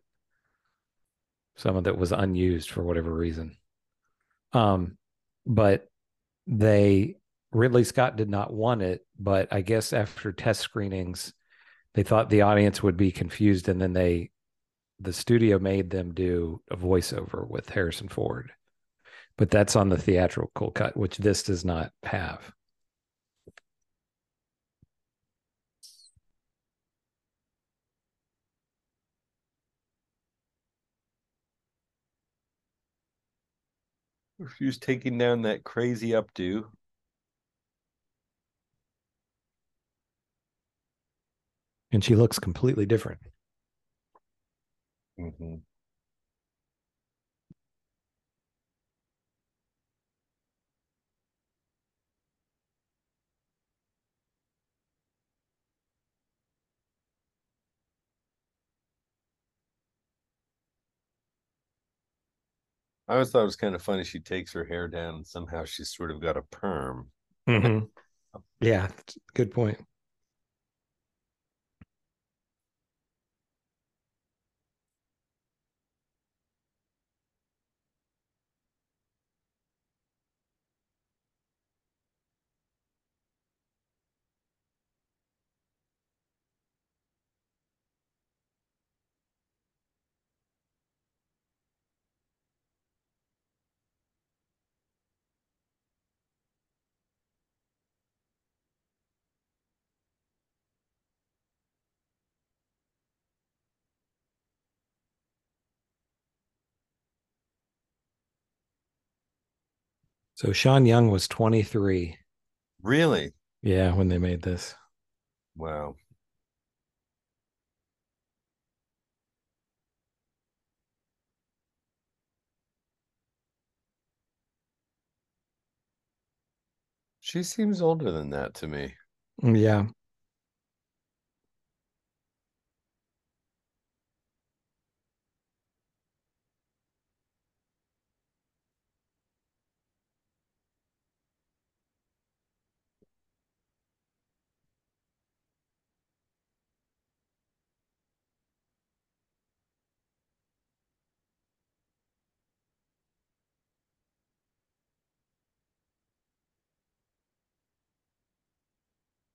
Some of that was unused for whatever reason. Um, but they Ridley Scott did not want it, but I guess after test screenings, they thought the audience would be confused, and then they the studio made them do a voiceover with Harrison Ford. But that's on the theatrical cut, which this does not have. She was taking down that crazy updo And she looks completely different. mm-hmm. I always thought it was kind of funny. She takes her hair down and somehow she's sort of got a perm. Mm-hmm. Yeah, good point. So Sean Young was 23. Really? Yeah, when they made this. Wow. She seems older than that to me. Mm, Yeah.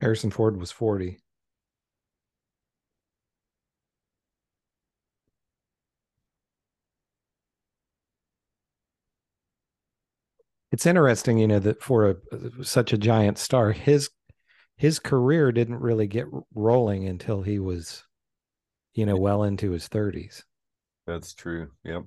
Harrison Ford was 40. It's interesting, you know, that for a uh, such a giant star, his his career didn't really get rolling until he was, you know, well into his 30s. That's true. Yep.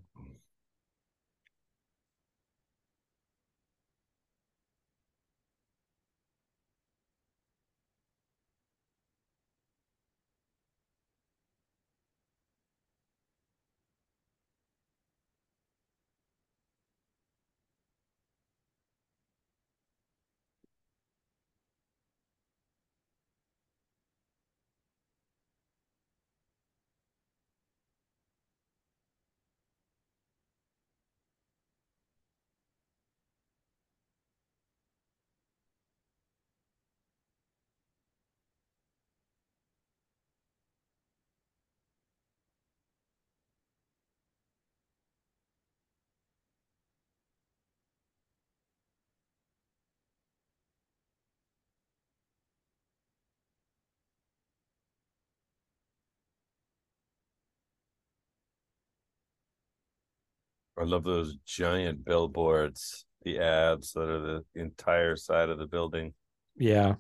I love those giant billboards, the ads that are the entire side of the building. Yeah.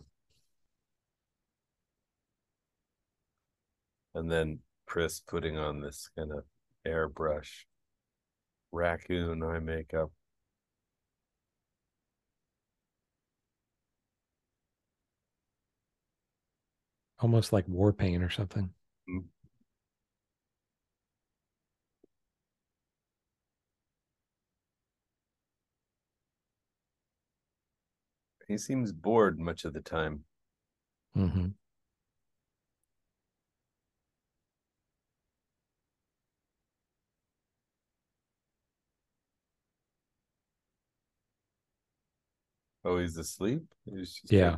And then Pris putting on this kind of airbrush raccoon eye makeup. Almost like war paint or something. Mm. He seems bored much of the time. Mm-hmm. Oh, he's asleep? He's Yeah.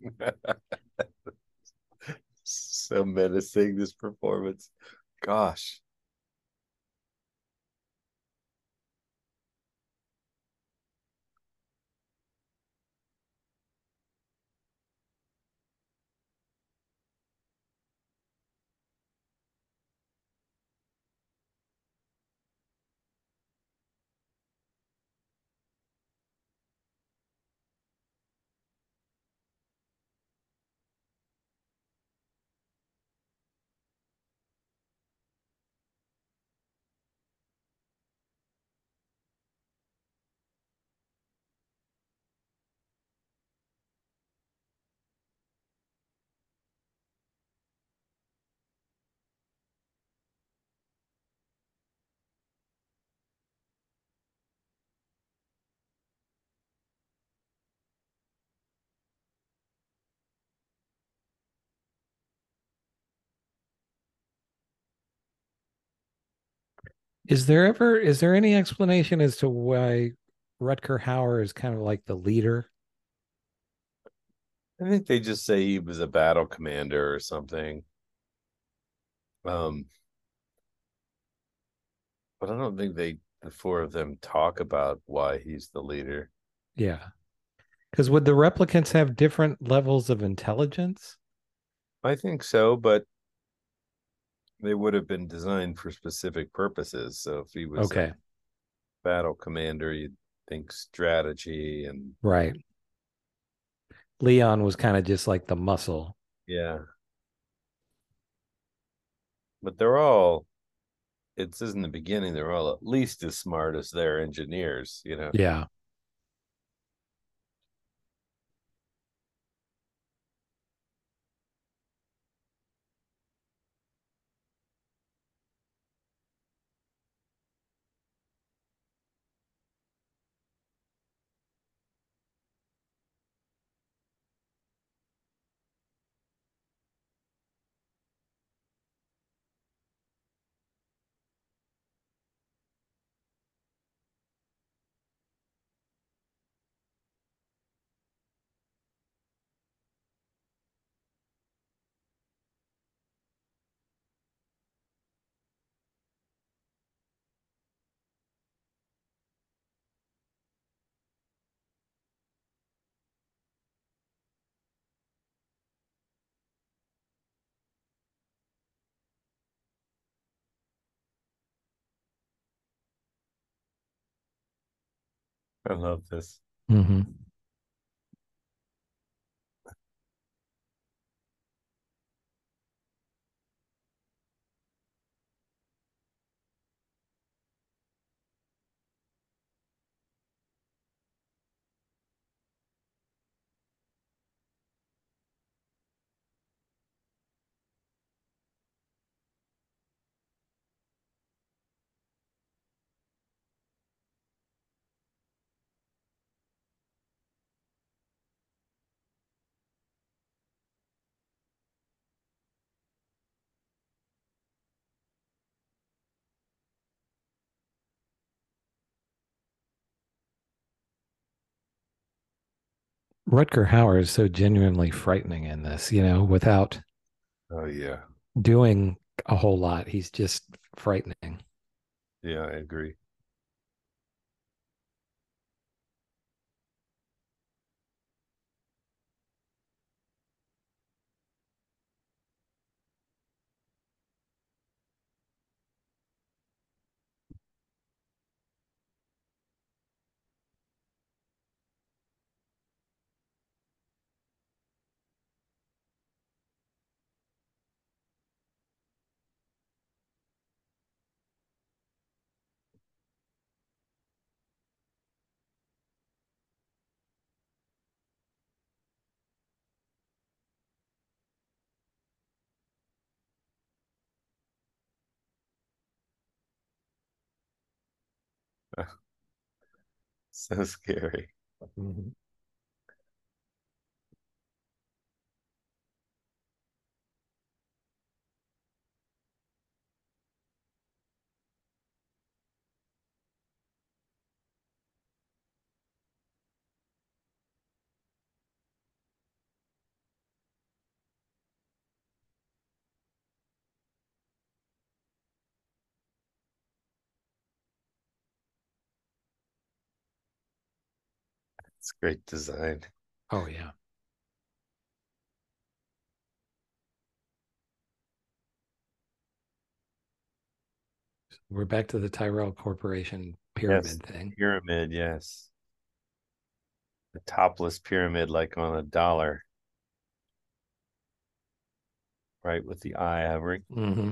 so menacing this performance. Gosh. Is there ever is there any explanation as to why Rutger Hauer is kind of like the leader? I think they just say he was a battle commander or something. Um, but I don't think they the four of them talk about why he's the leader. Yeah. Because would the replicants have different levels of intelligence? I think so, but they would have been designed for specific purposes. So if he was Okay. a battle commander, you'd think strategy and Right. Leon was kind of just like the muscle. yeah. But they're all it says in the beginning they're all at least as smart as their engineers, you know. Yeah. I love this. Mm-hmm. Rutger Hauer is so genuinely frightening in this, you know, without Oh yeah. doing a whole lot. He's just frightening. Yeah, I agree. So scary. Mhm. It's great design. Oh yeah. We're back to the Tyrell Corporation pyramid Yes, thing. Pyramid, yes. The topless pyramid, like on a dollar. Right with the eye hovering. Mm-hmm.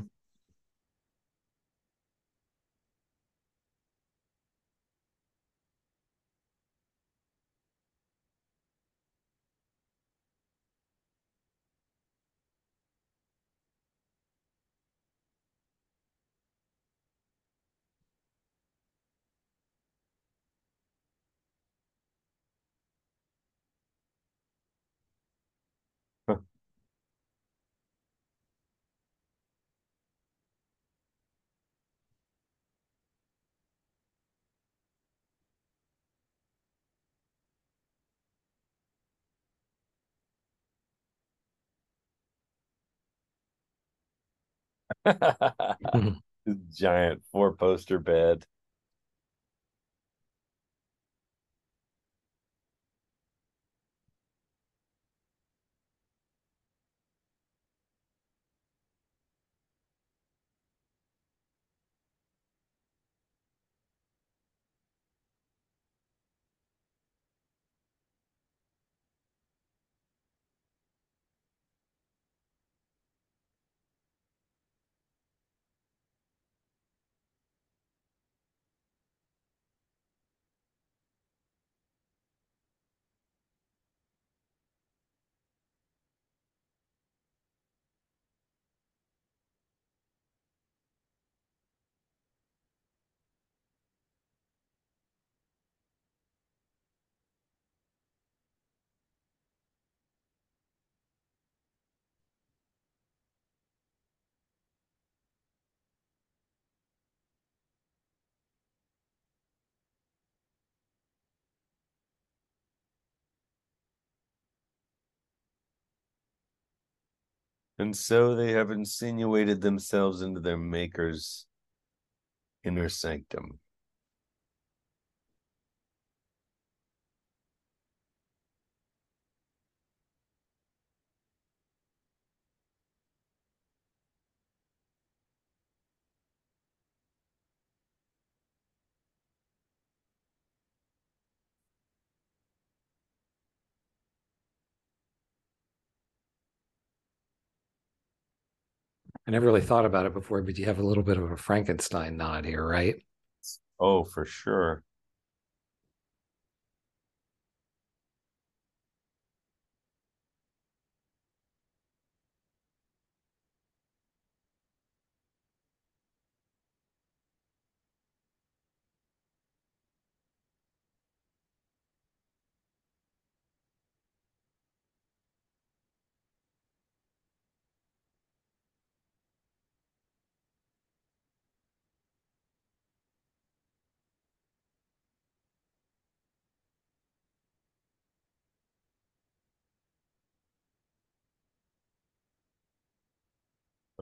Giant four poster bed. And so they have insinuated themselves into their maker's inner sanctum. I never really thought about it before, but you have a little bit of a Frankenstein nod here, right? Oh, for sure.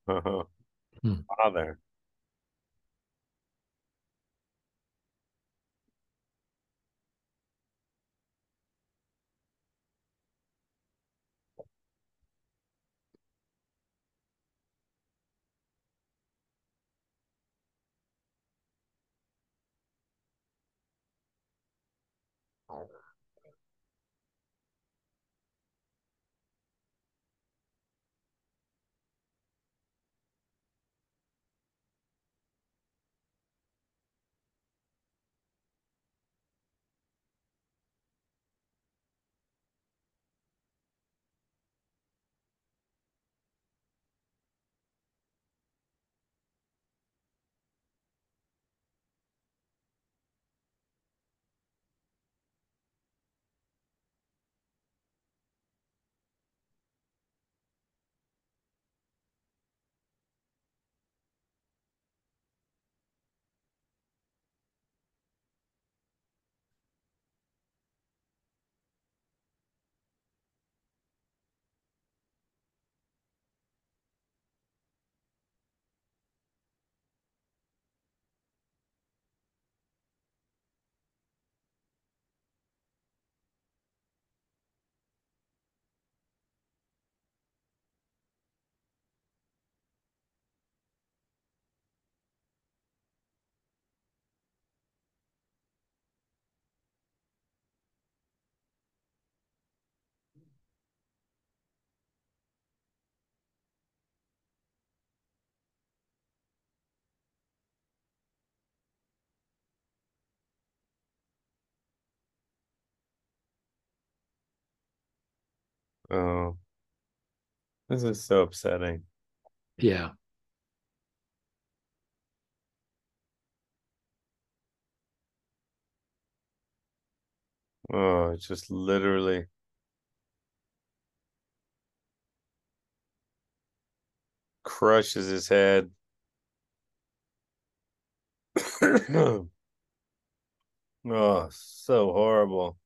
Hmm. Father. Oh, this is so upsetting. Yeah. Oh, it's just literally. Crushes his head. oh, so horrible.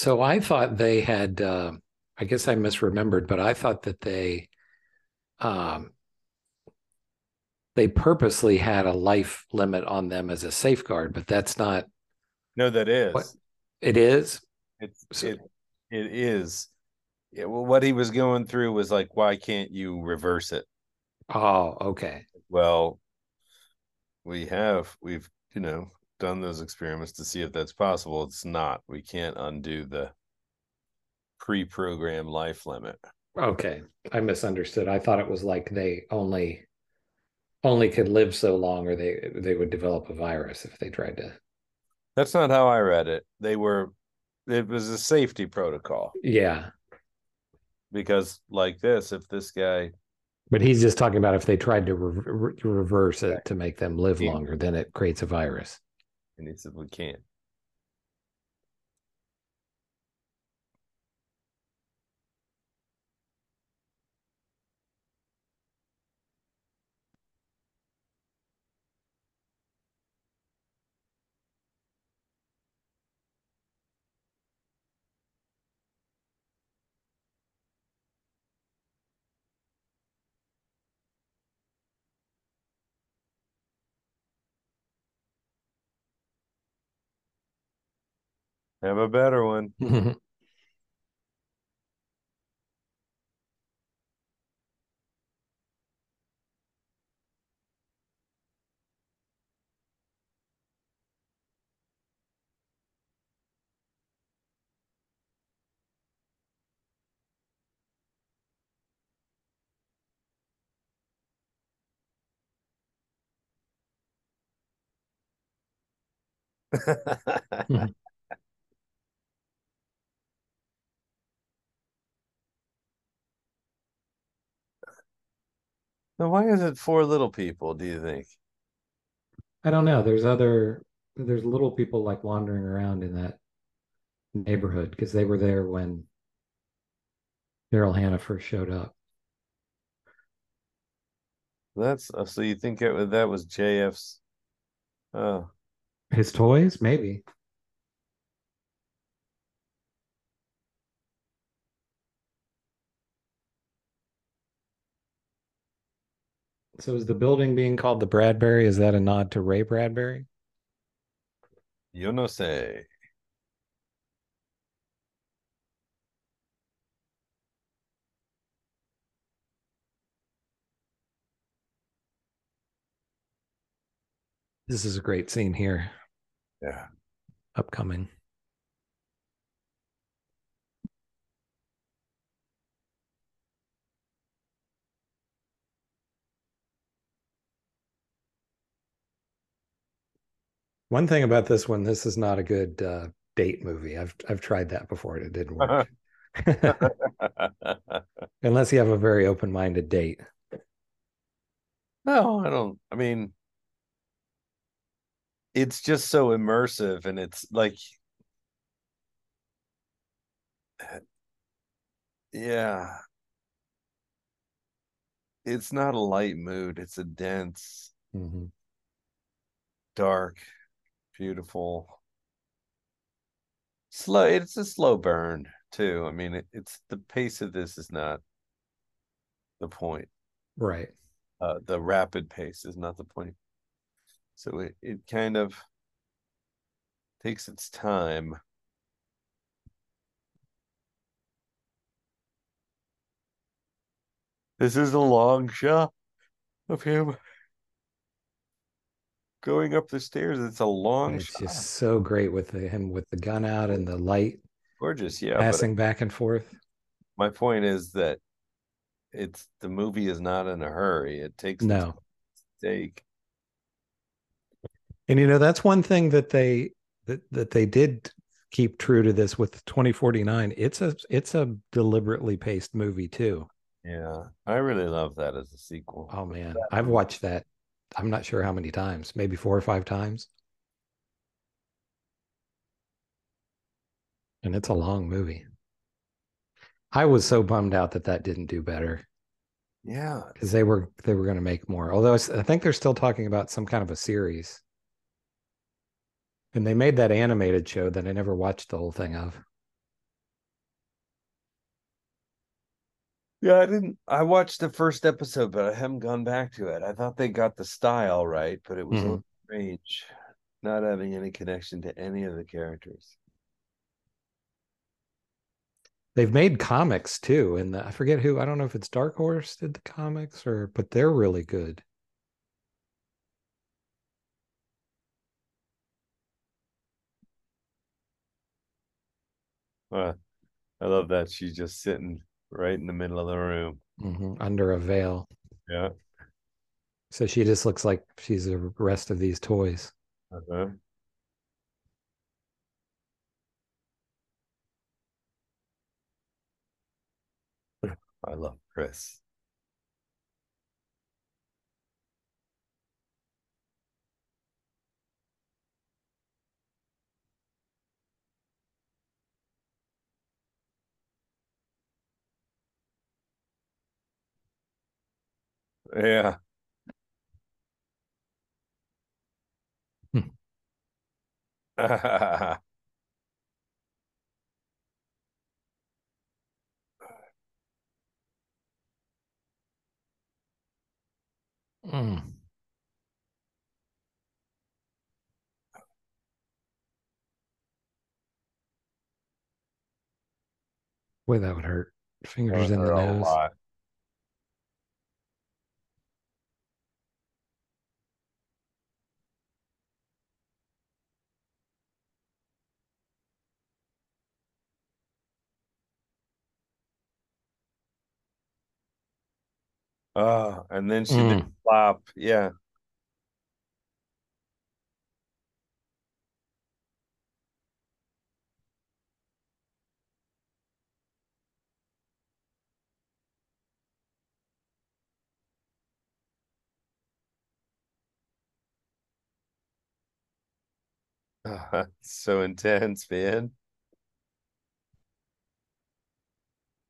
So I thought they had, uh, I guess I misremembered, but I thought that they, um, they purposely had a life limit on them as a safeguard, but that's not. No, that is. What it is. It's So- it it is. Yeah, well, what he was going through was like, why can't you reverse it? Oh, okay. Well, we have we've you know done those experiments to see if that's possible. It's not. We can't undo the pre-programmed life limit. Okay. I misunderstood. I thought it was like they only only could live so long or they they would develop a virus if they tried to. That's not how I read it. They were it was a safety protocol Yeah. because like this, if this guy But he's just talking about if they tried to re- re- reverse it to make them live longer, then it creates a virus. And he said we can't. Have a better one. So why is it four little people, do you think? I don't know. There's other there's little people like wandering around in that neighborhood because they were there when Daryl Hannah first showed up. That's uh, so you think it that was JF's oh His toys, maybe. So is the building being called the Bradbury? Is that a nod to Ray Bradbury? yo no sé. This is a great scene here, Yeah. upcoming. One thing about this one, this is not a good uh, date movie. I've I've tried that before and it didn't work. Unless you have a very open-minded date. No, I don't. I mean, it's just so immersive, and it's like, yeah, it's not a light mood. It's a dense, Mhm. dark, beautiful, slow. It's a slow burn too. I mean, it, it's the pace of this is not the point. Right. uh, the rapid pace is not the point. So it, it kind of takes its time. This is a long shot of him going up the stairs. It's a long It's shot. just so great with the, him with the gun out and the light Gorgeous, yeah. passing back and forth. my point is that it's the movie is not in a hurry. It takes No. take. And you know, that's one thing that they that that they did keep true to this with 2049. It's a it's a deliberately paced movie too. Yeah, I really love that as a sequel. Oh man, I've watched that. I'm not sure how many times, maybe four or five times. And it's a long movie. I was so bummed out that that didn't do better Yeah, because they were they were going to make more. Although I think they're still talking about some kind of a series. And they made that animated show that I never watched the whole thing of. Yeah, I didn't. I watched the first episode, but I haven't gone back to it. I thought they got the style right, but it was a Mhm. little strange, not having any connection to any of the characters. They've made comics too, and I forget who. I don't know if it's Dark Horse did the comics or, but they're really good. Uh, I love that she's just sitting right in the middle of the room. Mhm, Under a veil, Yeah. so she just looks like she's the rest of these toys. Uh-huh. I love Chris. Yeah. Hmm. Mm. Boy, that would hurt. Fingers in the Hurt a nose. Oh, and then she did Mm. flop. Yeah. Ah, so intense, man.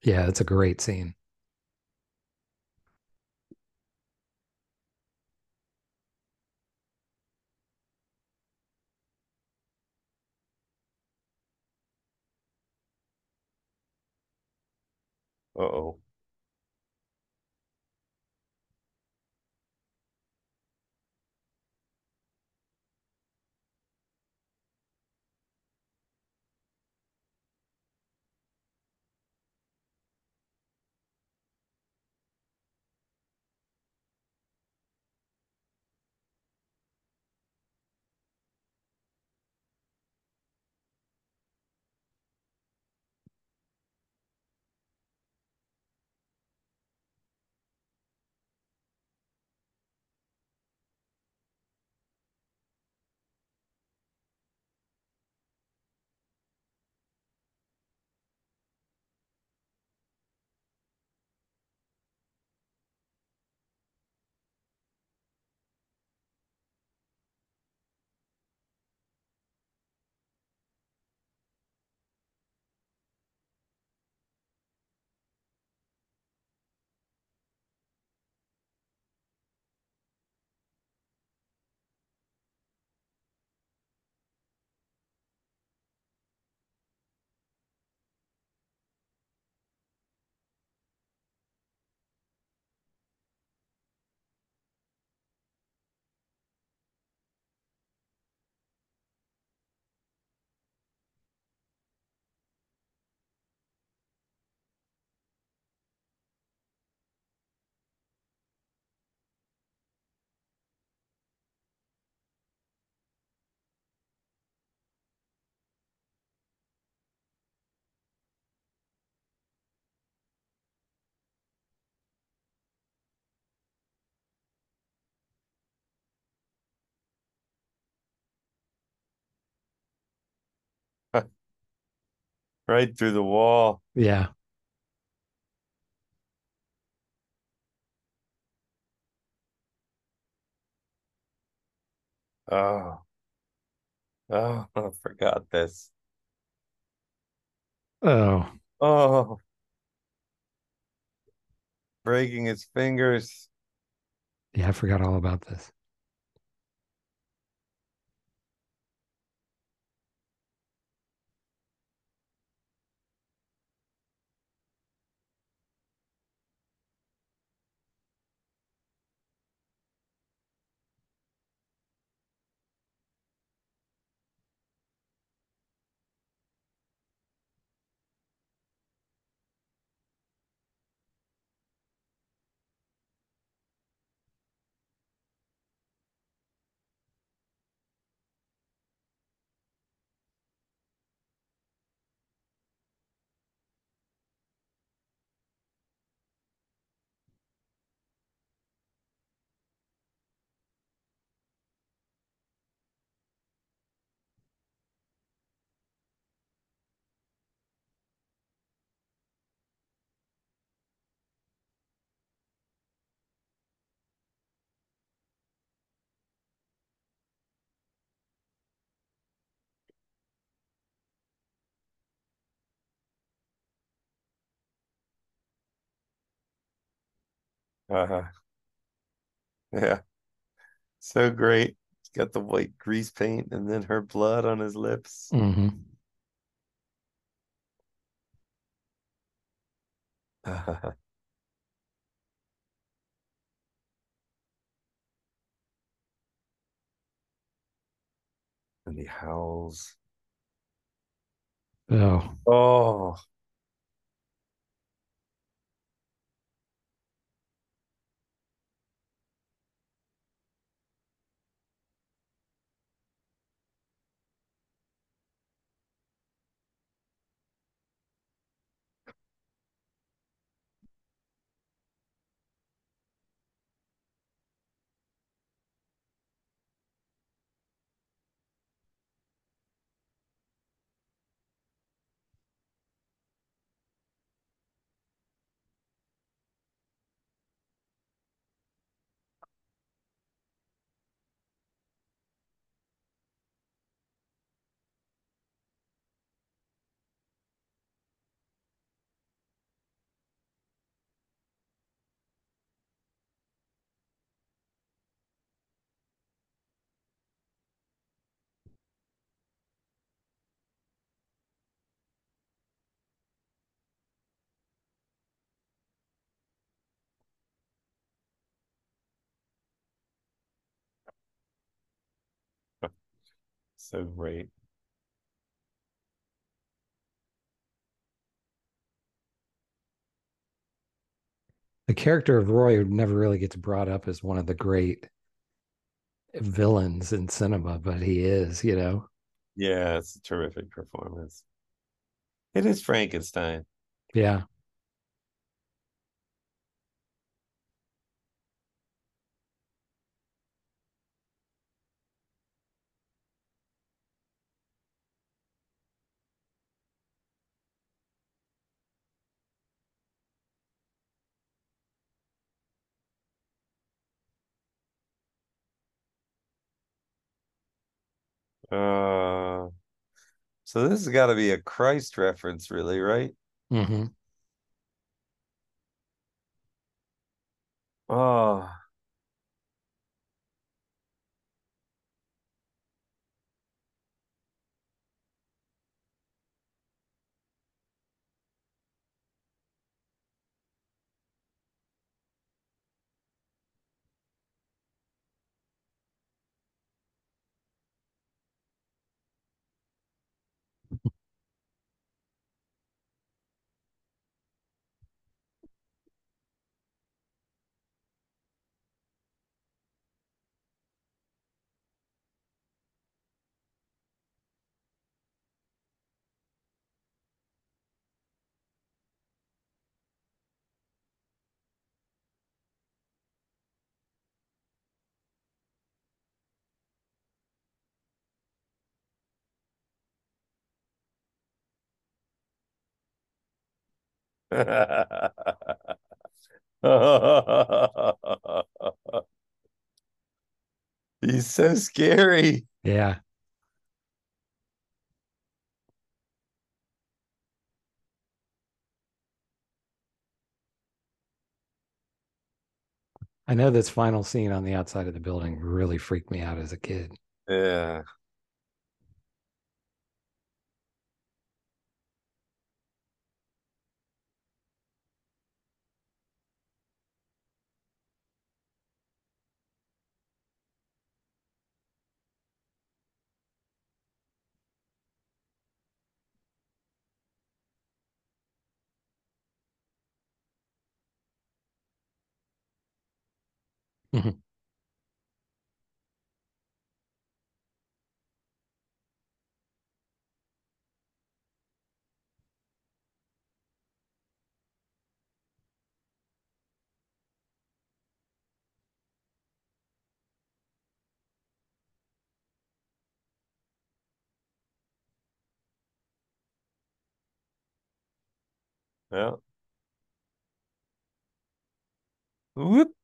Yeah, it's a great scene. Uh-oh. Right through the wall. Yeah. Oh. Oh, I forgot this. Oh, Oh. Breaking his fingers. yeah, I forgot all about this. Uh-huh. Yeah. So great. He's got the white grease paint and then her blood on his lips. hmm And he howls. Oh, Oh. So great. The character of Roy never really gets brought up as one of the great villains in cinema, but he is, you know. Yeah, it's a terrific performance. It is Frankenstein. Yeah. Uh, so this has got to be a Christ reference, really, right? Mm-hmm. Oh, He's so scary. Yeah. I know this final scene on the outside of the building really freaked me out as a kid. Yeah. Mhm. Ja. Upp.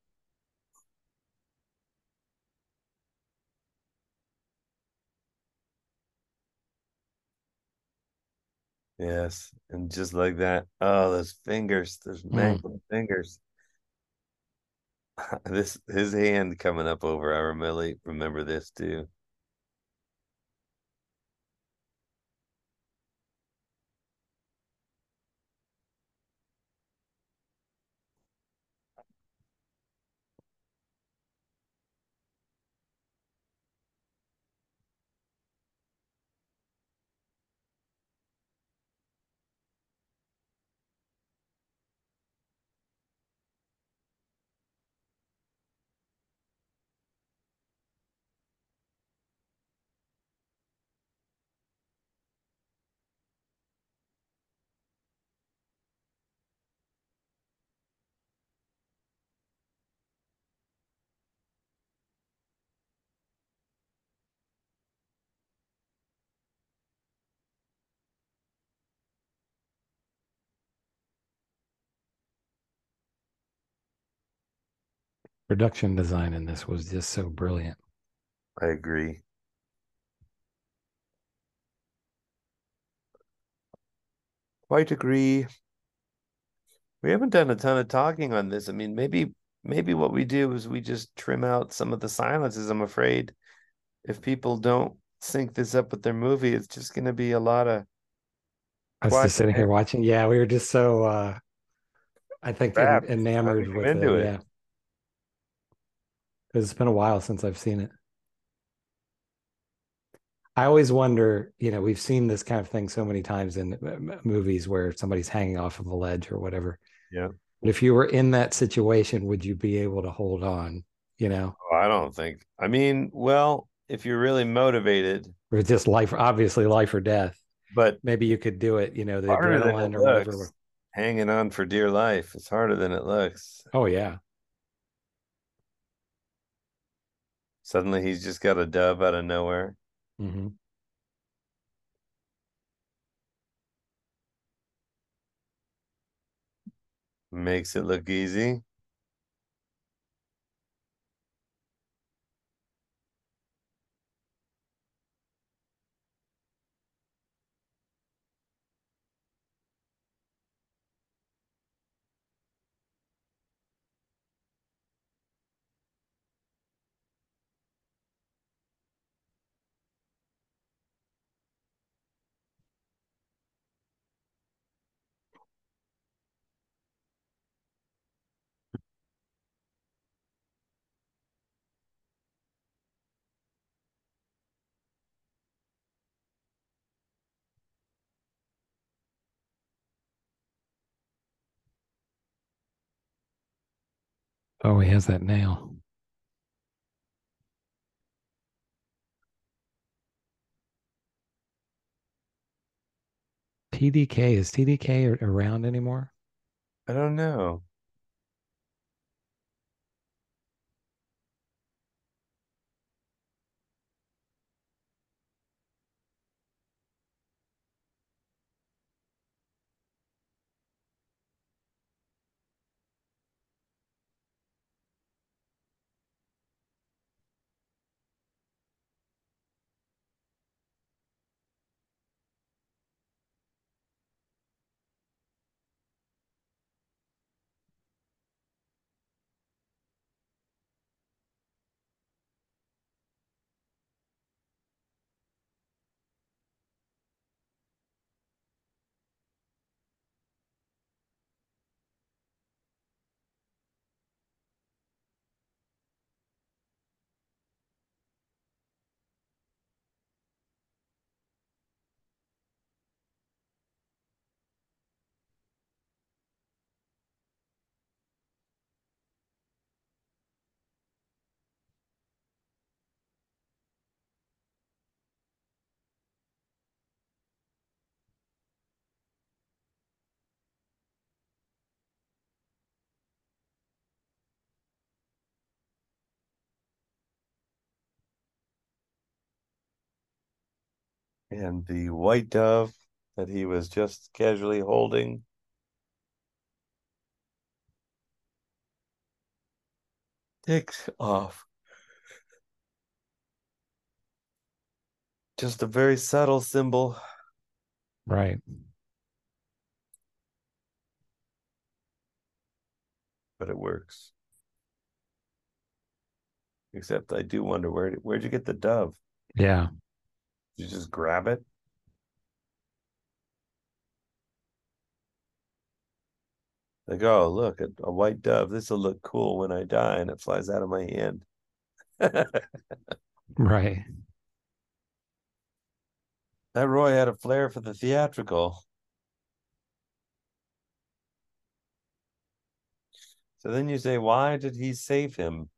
Yes, and just like that. Oh, those fingers, those mm. mangled fingers. This his hand coming up over. I really remember this too. Production design in this was just so brilliant. I agree. Quite agree. We haven't done a ton of talking on this. I mean, maybe maybe what we do is we just trim out some of the silences. I'm afraid if people don't sync this up with their movie, it's just going to be a lot of I was just sitting here watching. Yeah, we were just so uh I think en- enamored with it. it. Yeah. Because it's been a while since I've seen it. I always wonder, you know, we've seen this kind of thing so many times in uh, movies where somebody's hanging off of a ledge or whatever. Yeah. But if you were in that situation, would you be able to hold on? You know, Oh, I don't think. I mean, well, if you're really motivated, or just life, obviously life or death. but Maybe you could do it. You know, the adrenaline or whatever. Hanging on for dear life. It's harder than it looks. Oh yeah, Suddenly he's just got a dove out of nowhere. hmm Makes it look easy. Oh, he has that nail. TDK is TDK around anymore? I don't know. And the white dove that he was just casually holding. Takes off. Just a very subtle symbol, Right. but it works. Except I do wonder where where'd you get the dove? Yeah. You just grab it? Like, oh, look, a, a white dove. This will look cool when I die, and it flies out of my hand. Right. That Roy had a flair for the theatrical. So then you say, why did he save him?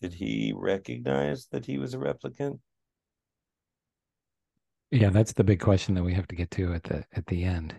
Did he recognize that he was a replicant? Yeah, that's the big question that we have to get to at the at the end.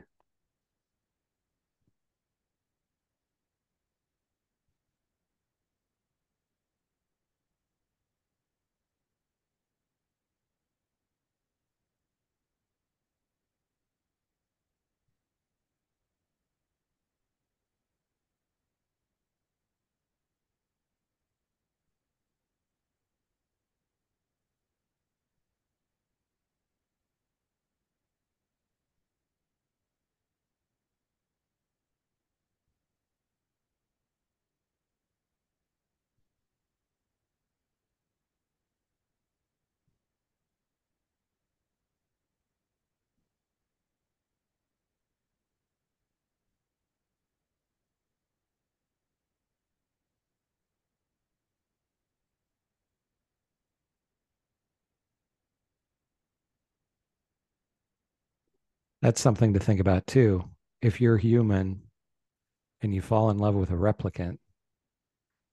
That's something to think about too. If you're human and you fall in love with a replicant,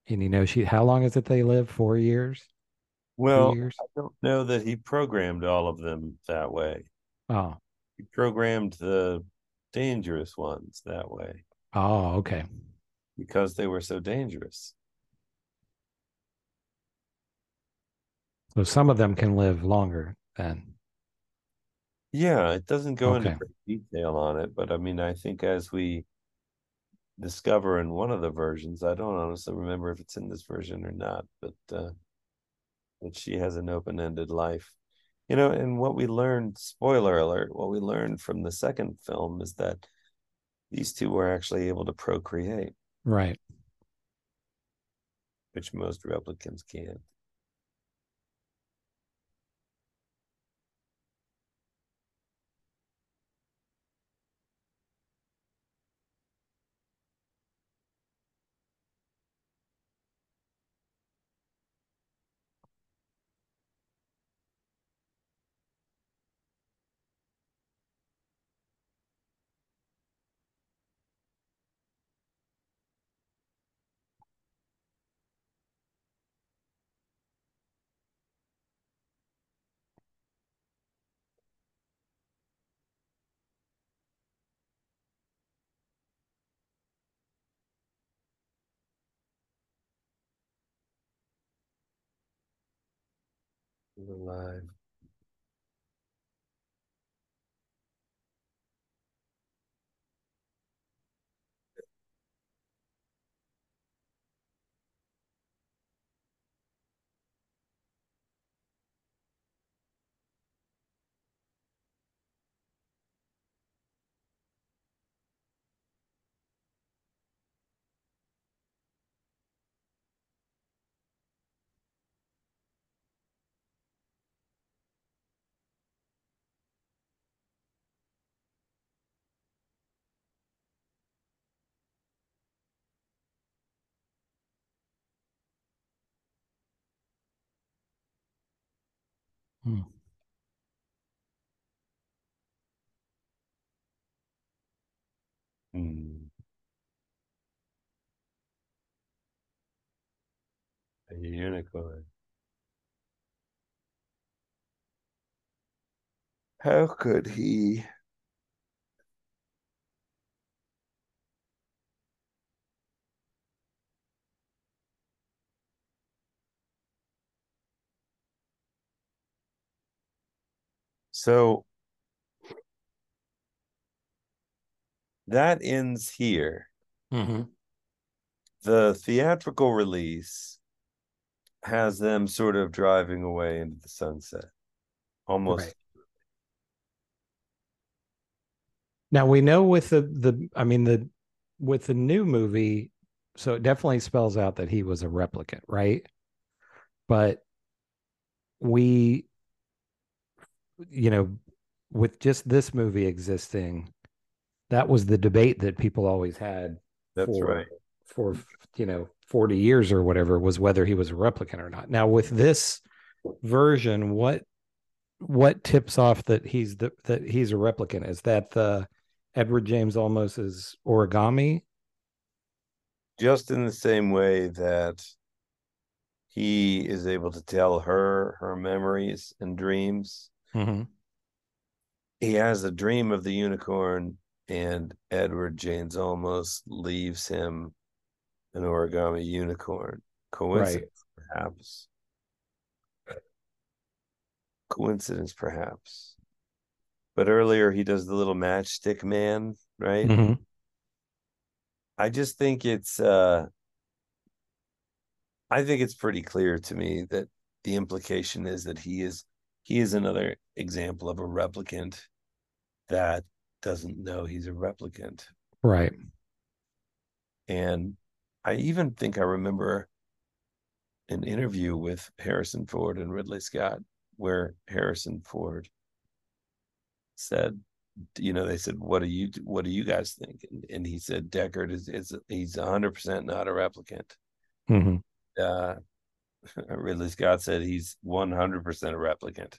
and you know she, how long is it they live? Four years. Well, years? I don't know that he programmed all of them that way. Oh, He programmed the dangerous ones that way oh, okay. because they were so dangerous. So some of them can live longer then. Yeah, it doesn't go into great detail on it, but I mean, I think as we discover in one of the versions, I don't honestly remember if it's in this version or not, but uh, that she has an open-ended life. You know, and what we learned, spoiler alert, what we learned from the second film is that these two were actually able to procreate, Right. which most replicants can't. Alive. Hmm. Hmm. A unicorn. How could he? So that ends here. Mm-hmm. The theatrical release has them sort of driving away into the sunset. Almost Right. Now we know with the the I mean the with the new movie, so it definitely spells out that he was a replicant, right? But we you know, with just this movie existing, that was the debate that people always had That's for right. for you know 40 years or whatever was whether he was a replicant or not. Now with this version, what what tips off that he's the that he's a replicant? Is that the Edward James Olmos is origami? just in the same way that he is able to tell her her memories and dreams. Mm-hmm. He has a dream of the unicorn, and Edward James Olmos leaves him an origami unicorn. Coincidence, perhaps. Coincidence, perhaps. But earlier he does the little matchstick man, right? Mm-hmm. I just think it's uh I think it's pretty clear to me that the implication is that he is he is another example of a replicant that doesn't know he's a replicant. Right. And I even think I remember an interview with Harrison Ford and Ridley Scott where Harrison Ford said, you know, they said, "What do you what do you guys think?" And, and he said, "Deckard is is he's hundred percent not a replicant." Mm-hmm. Uh, Ridley Scott said he's one hundred percent a replicant.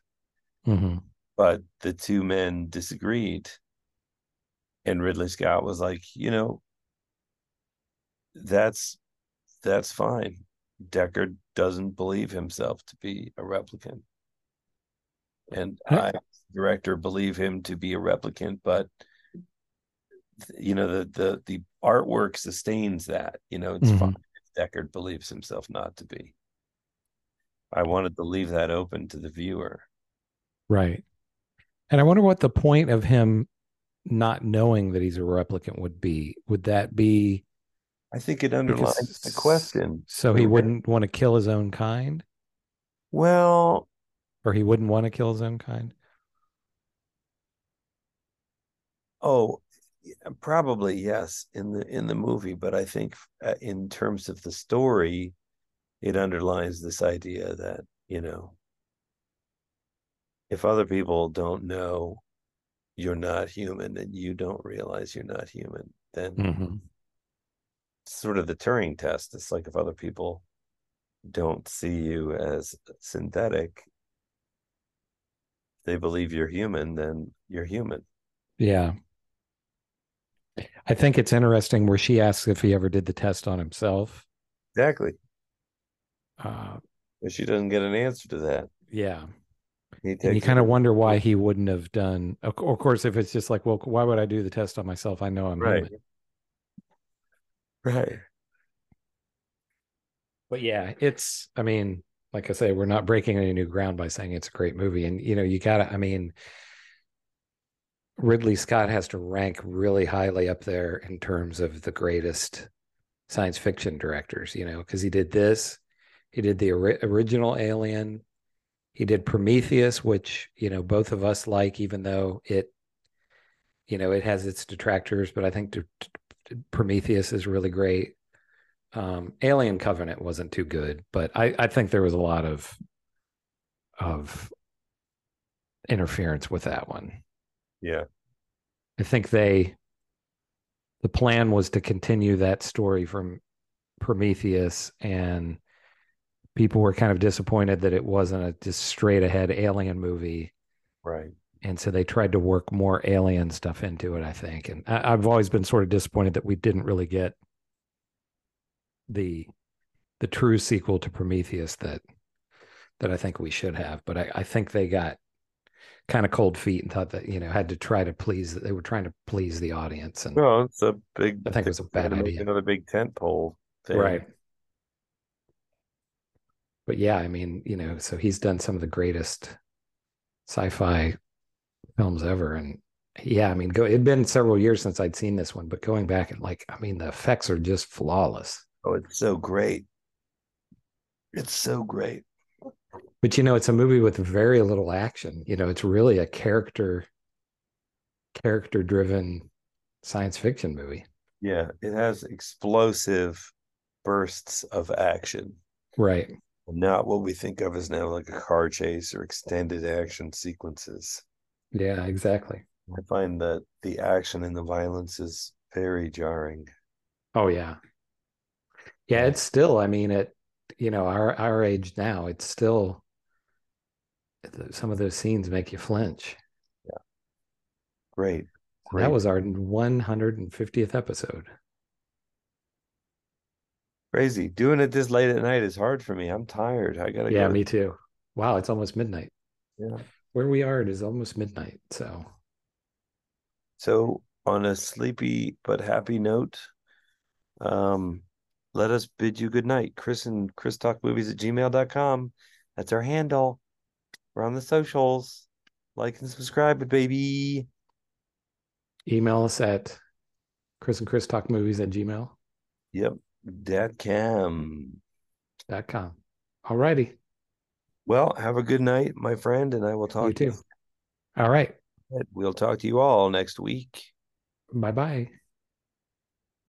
Mm-hmm. But the two men disagreed and Ridley Scott was like, you know, that's that's fine. Deckard doesn't believe himself to be a replicant. And I, director, believe him to be a replicant, but you know, the the the artwork sustains that. You know, it's Mhm. fine if Deckard believes himself not to be. I wanted to leave that open to the viewer. Right. And I wonder what the point of him not knowing that he's a replicant would be. Would that be I think it underlines the question. so he wouldn't want to kill his own kind? Well, Or he wouldn't want to kill his own kind? Oh, probably yes in the in the movie, but I think uh, in terms of the story, it underlines this idea that you know, if other people don't know you're not human and you don't realize you're not human, then Mm-hmm. it's sort of the Turing test. It's like if other people don't see you as synthetic, they believe you're human, then you're human. Yeah. I think it's interesting where she asks if he ever did the test on himself. Exactly. Uh, But she doesn't get an answer to that. yeah. And you kind of wonder why he wouldn't have done. Of of course, if it's just like, well, why would I do the test on myself? I know I'm Right. human. Right. But yeah, it's. I mean, like I say, we're not breaking any new ground by saying it's a great movie, and you know, you gotta. I mean, Ridley Scott has to rank really highly up there in terms of the greatest science fiction directors. You know, because he did this, he did the ori- original Alien, he did Prometheus, which you know both of us like, even though it, you know, it has its detractors, but I think t- t- Prometheus is really great. Um, Alien Covenant wasn't too good, but I, I think there was a lot of of interference with that one. Yeah. I think they the plan was to continue that story from Prometheus and people were kind of disappointed that it wasn't a just straight ahead alien movie Right. and so they tried to work more alien stuff into it i think and I, i've always been sort of disappointed that we didn't really get the the true sequel to prometheus that that i think we should have but i, I think they got kind of cold feet and thought that you know had to try to please they were trying to please the audience and No, it's a big. I think it was a bad idea. Another big tent pole thing. right but yeah i mean you know so he's done some of the greatest sci-fi films ever and yeah i mean go it'd been several years since i'd seen this one but going back and like i mean the effects are just flawless Oh, it's so great. It's so great. but you know it's a movie with very little action you know it's really a character character driven science fiction movie Yeah, it has explosive bursts of action. right Not what we think of as now like a car chase or extended action sequences. yeah exactly I find that the action and the violence is very jarring. Oh yeah. Yeah, it's still, I mean, at you know, our our age now, it's still some of those scenes make you flinch. Great. Great. That was our 150th episode. Crazy. Doing it this late at night is hard for me. I'm tired. I gotta Yeah, go. me too. Wow, it's almost midnight. Yeah. Where we are, it is almost midnight. So So on a sleepy but happy note, um, let us bid you good night. Chris and Chris Talk Movies at gmail.com. That's our handle. We're on the socials. Like and subscribe, baby. email us at Chris and Chris Talk Movies at Gmail. Yep. Dat cam. All righty. Well, have a good night, my friend, and I will talk You to too. All right. We'll talk to you all next week. Bye bye.